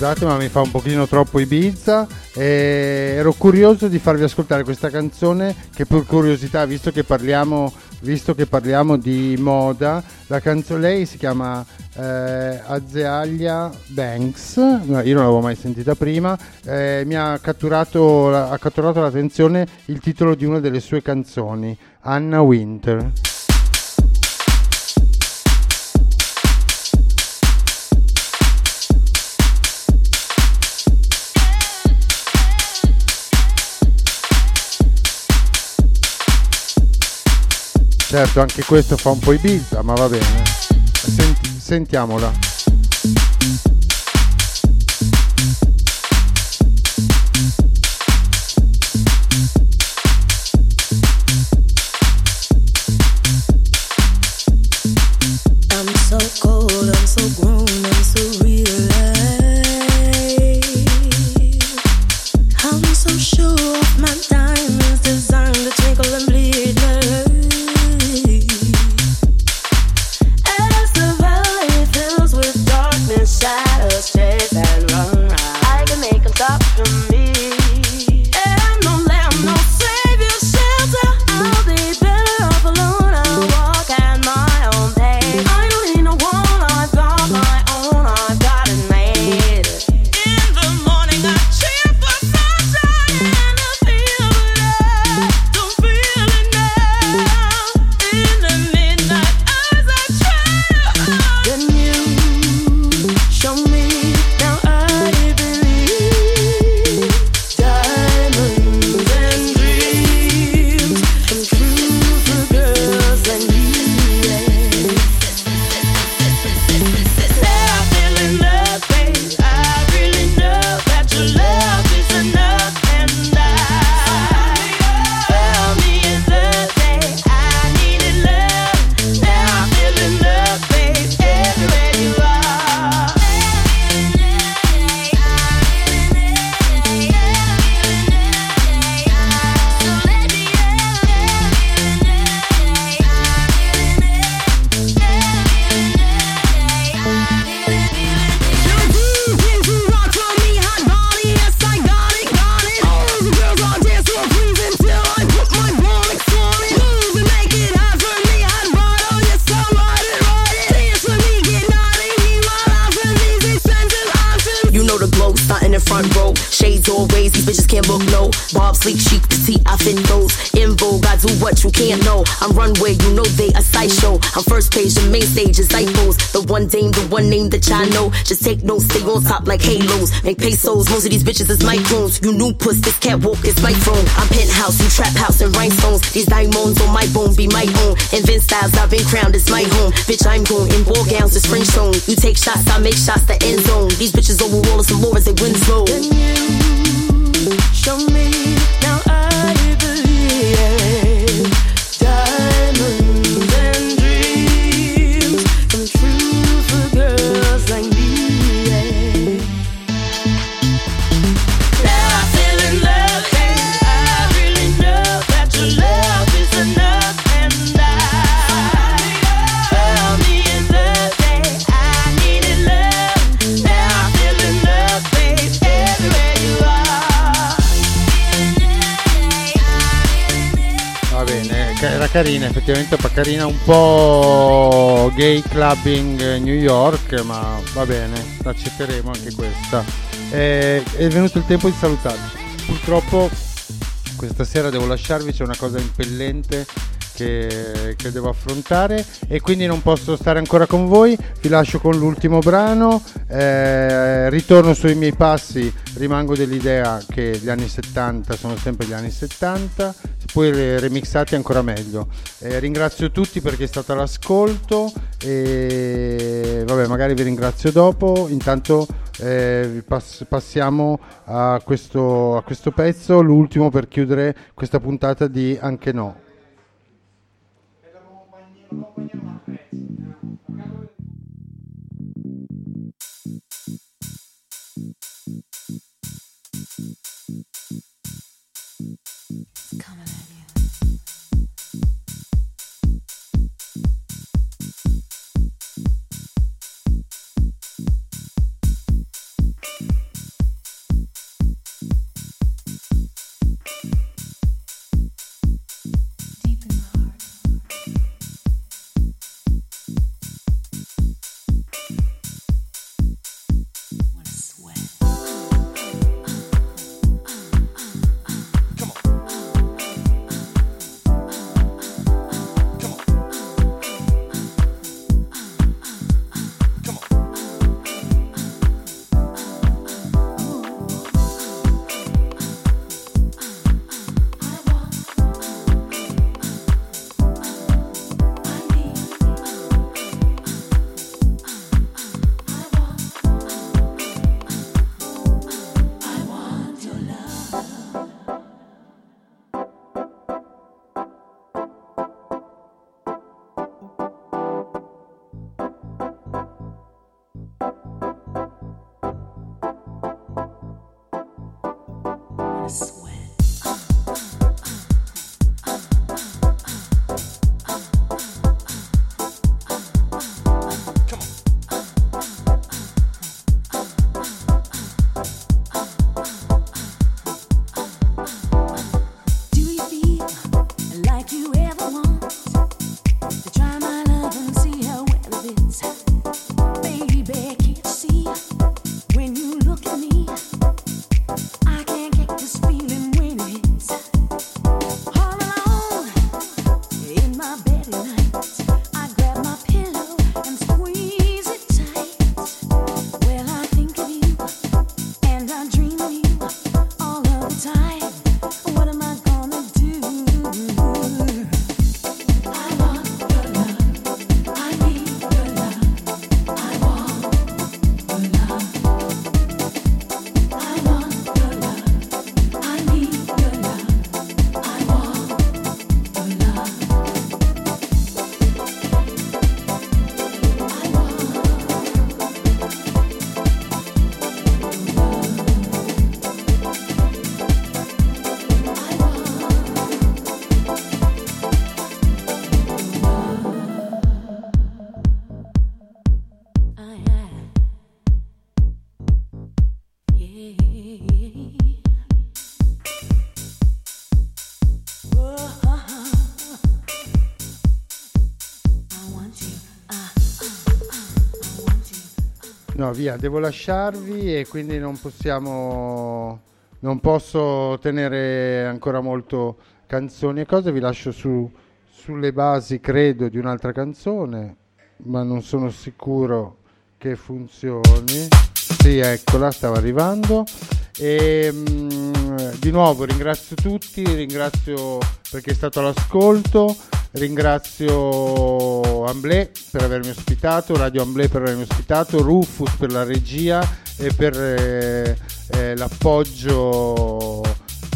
Scusate ma mi fa un pochino troppo Ibiza. E ero curioso di farvi ascoltare questa canzone che per curiosità visto che parliamo, visto che parliamo di moda la canzone lei si chiama eh, Azealia Banks. Io non l'avevo mai sentita prima. Eh, mi ha catturato, ha catturato l'attenzione il titolo di una delle sue canzoni Anna Winter Certo, anche questo fa un po' Ibiza, ma va bene. Senti- sentiamola. On top like halos. Make pesos, most of these bitches is microns. You new puss, this catwalk is my throne. I'm penthouse, you trap house and rhinestones. These diamonds on my bone be my own. Invent styles, I've been crowned, it's my home. Bitch, I'm going in ball gowns, it's French tone. You take shots, I make shots, the end zone. These bitches over Wallace and Laura's, they win slow. Show me now I believe carina, effettivamente pa- carina, un po' gay clubbing eh, New York, ma va bene, accetteremo anche questa. Eh, è venuto il tempo di salutarvi. Purtroppo questa sera devo lasciarvi, c'è una cosa impellente che, che devo affrontare e quindi non posso stare ancora con voi. Vi lascio con l'ultimo brano, eh, ritorno sui miei passi, rimango dell'idea che gli anni 70 sono sempre gli anni 70, poi re- remixati ancora meglio. Eh, ringrazio tutti perché è stato l'ascolto e vabbè magari vi ringrazio dopo, intanto eh, pass- passiamo a questo, a questo pezzo, l'ultimo per chiudere questa puntata di Anche No. Coming in. Via, devo lasciarvi e quindi non possiamo. Non posso tenere ancora molto canzoni e cose. Vi lascio su, sulle basi, credo, di un'altra canzone, ma non sono sicuro che funzioni. Sì, eccola, stava arrivando. E mm, di nuovo ringrazio tutti, ringrazio perché è stato l'ascolto, ringrazio Amblè per avermi ospitato, Radio Amblè per avermi ospitato, Rufus per la regia e per eh, eh, l'appoggio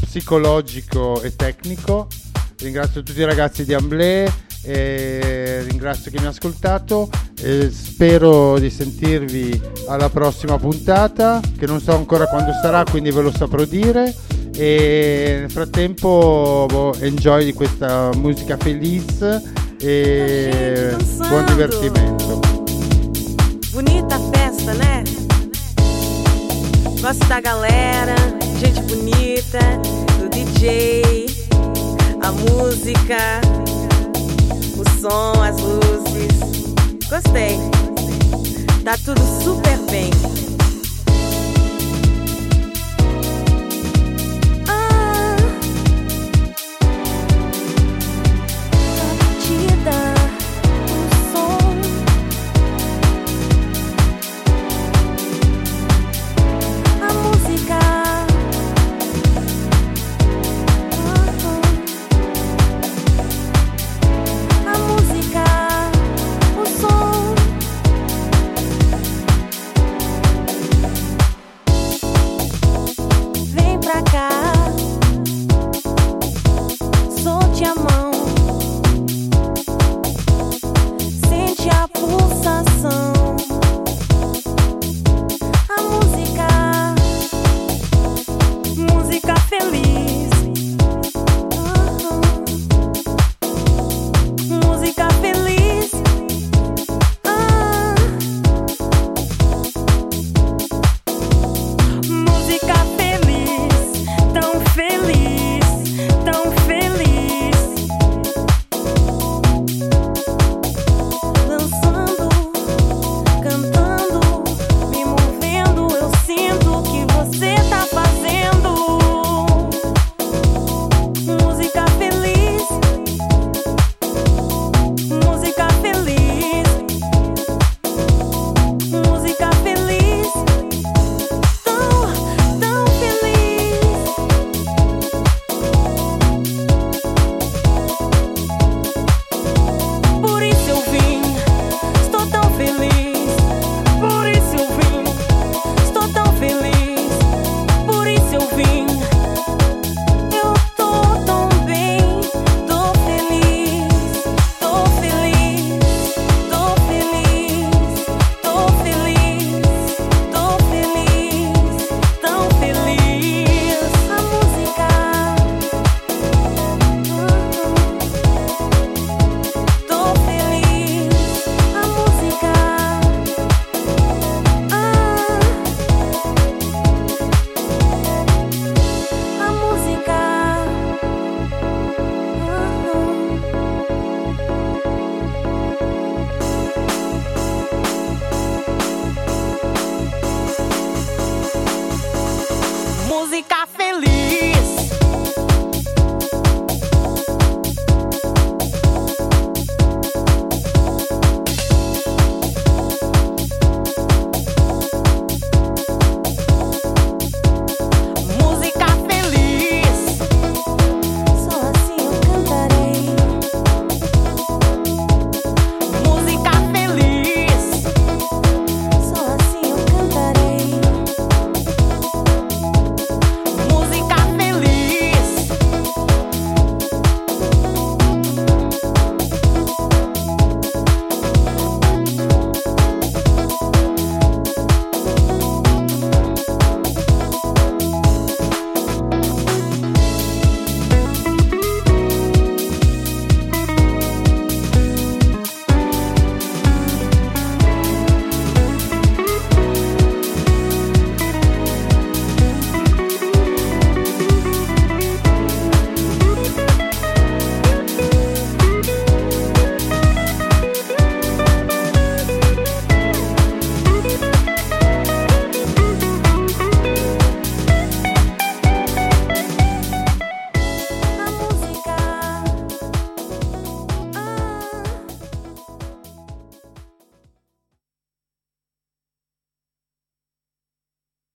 psicologico e tecnico. Ringrazio tutti i ragazzi di Amblè, ringrazio chi mi ha ascoltato spero di sentirvi alla prossima puntata che non so ancora quando sarà quindi ve lo saprò dire e nel frattempo boh, enjoy di questa musica felice e buon divertimento Bonita festa, né? Gosto da galera, gente bonita, do DJ, a música, o som, as luzes. Gostei. Tá tudo super bem.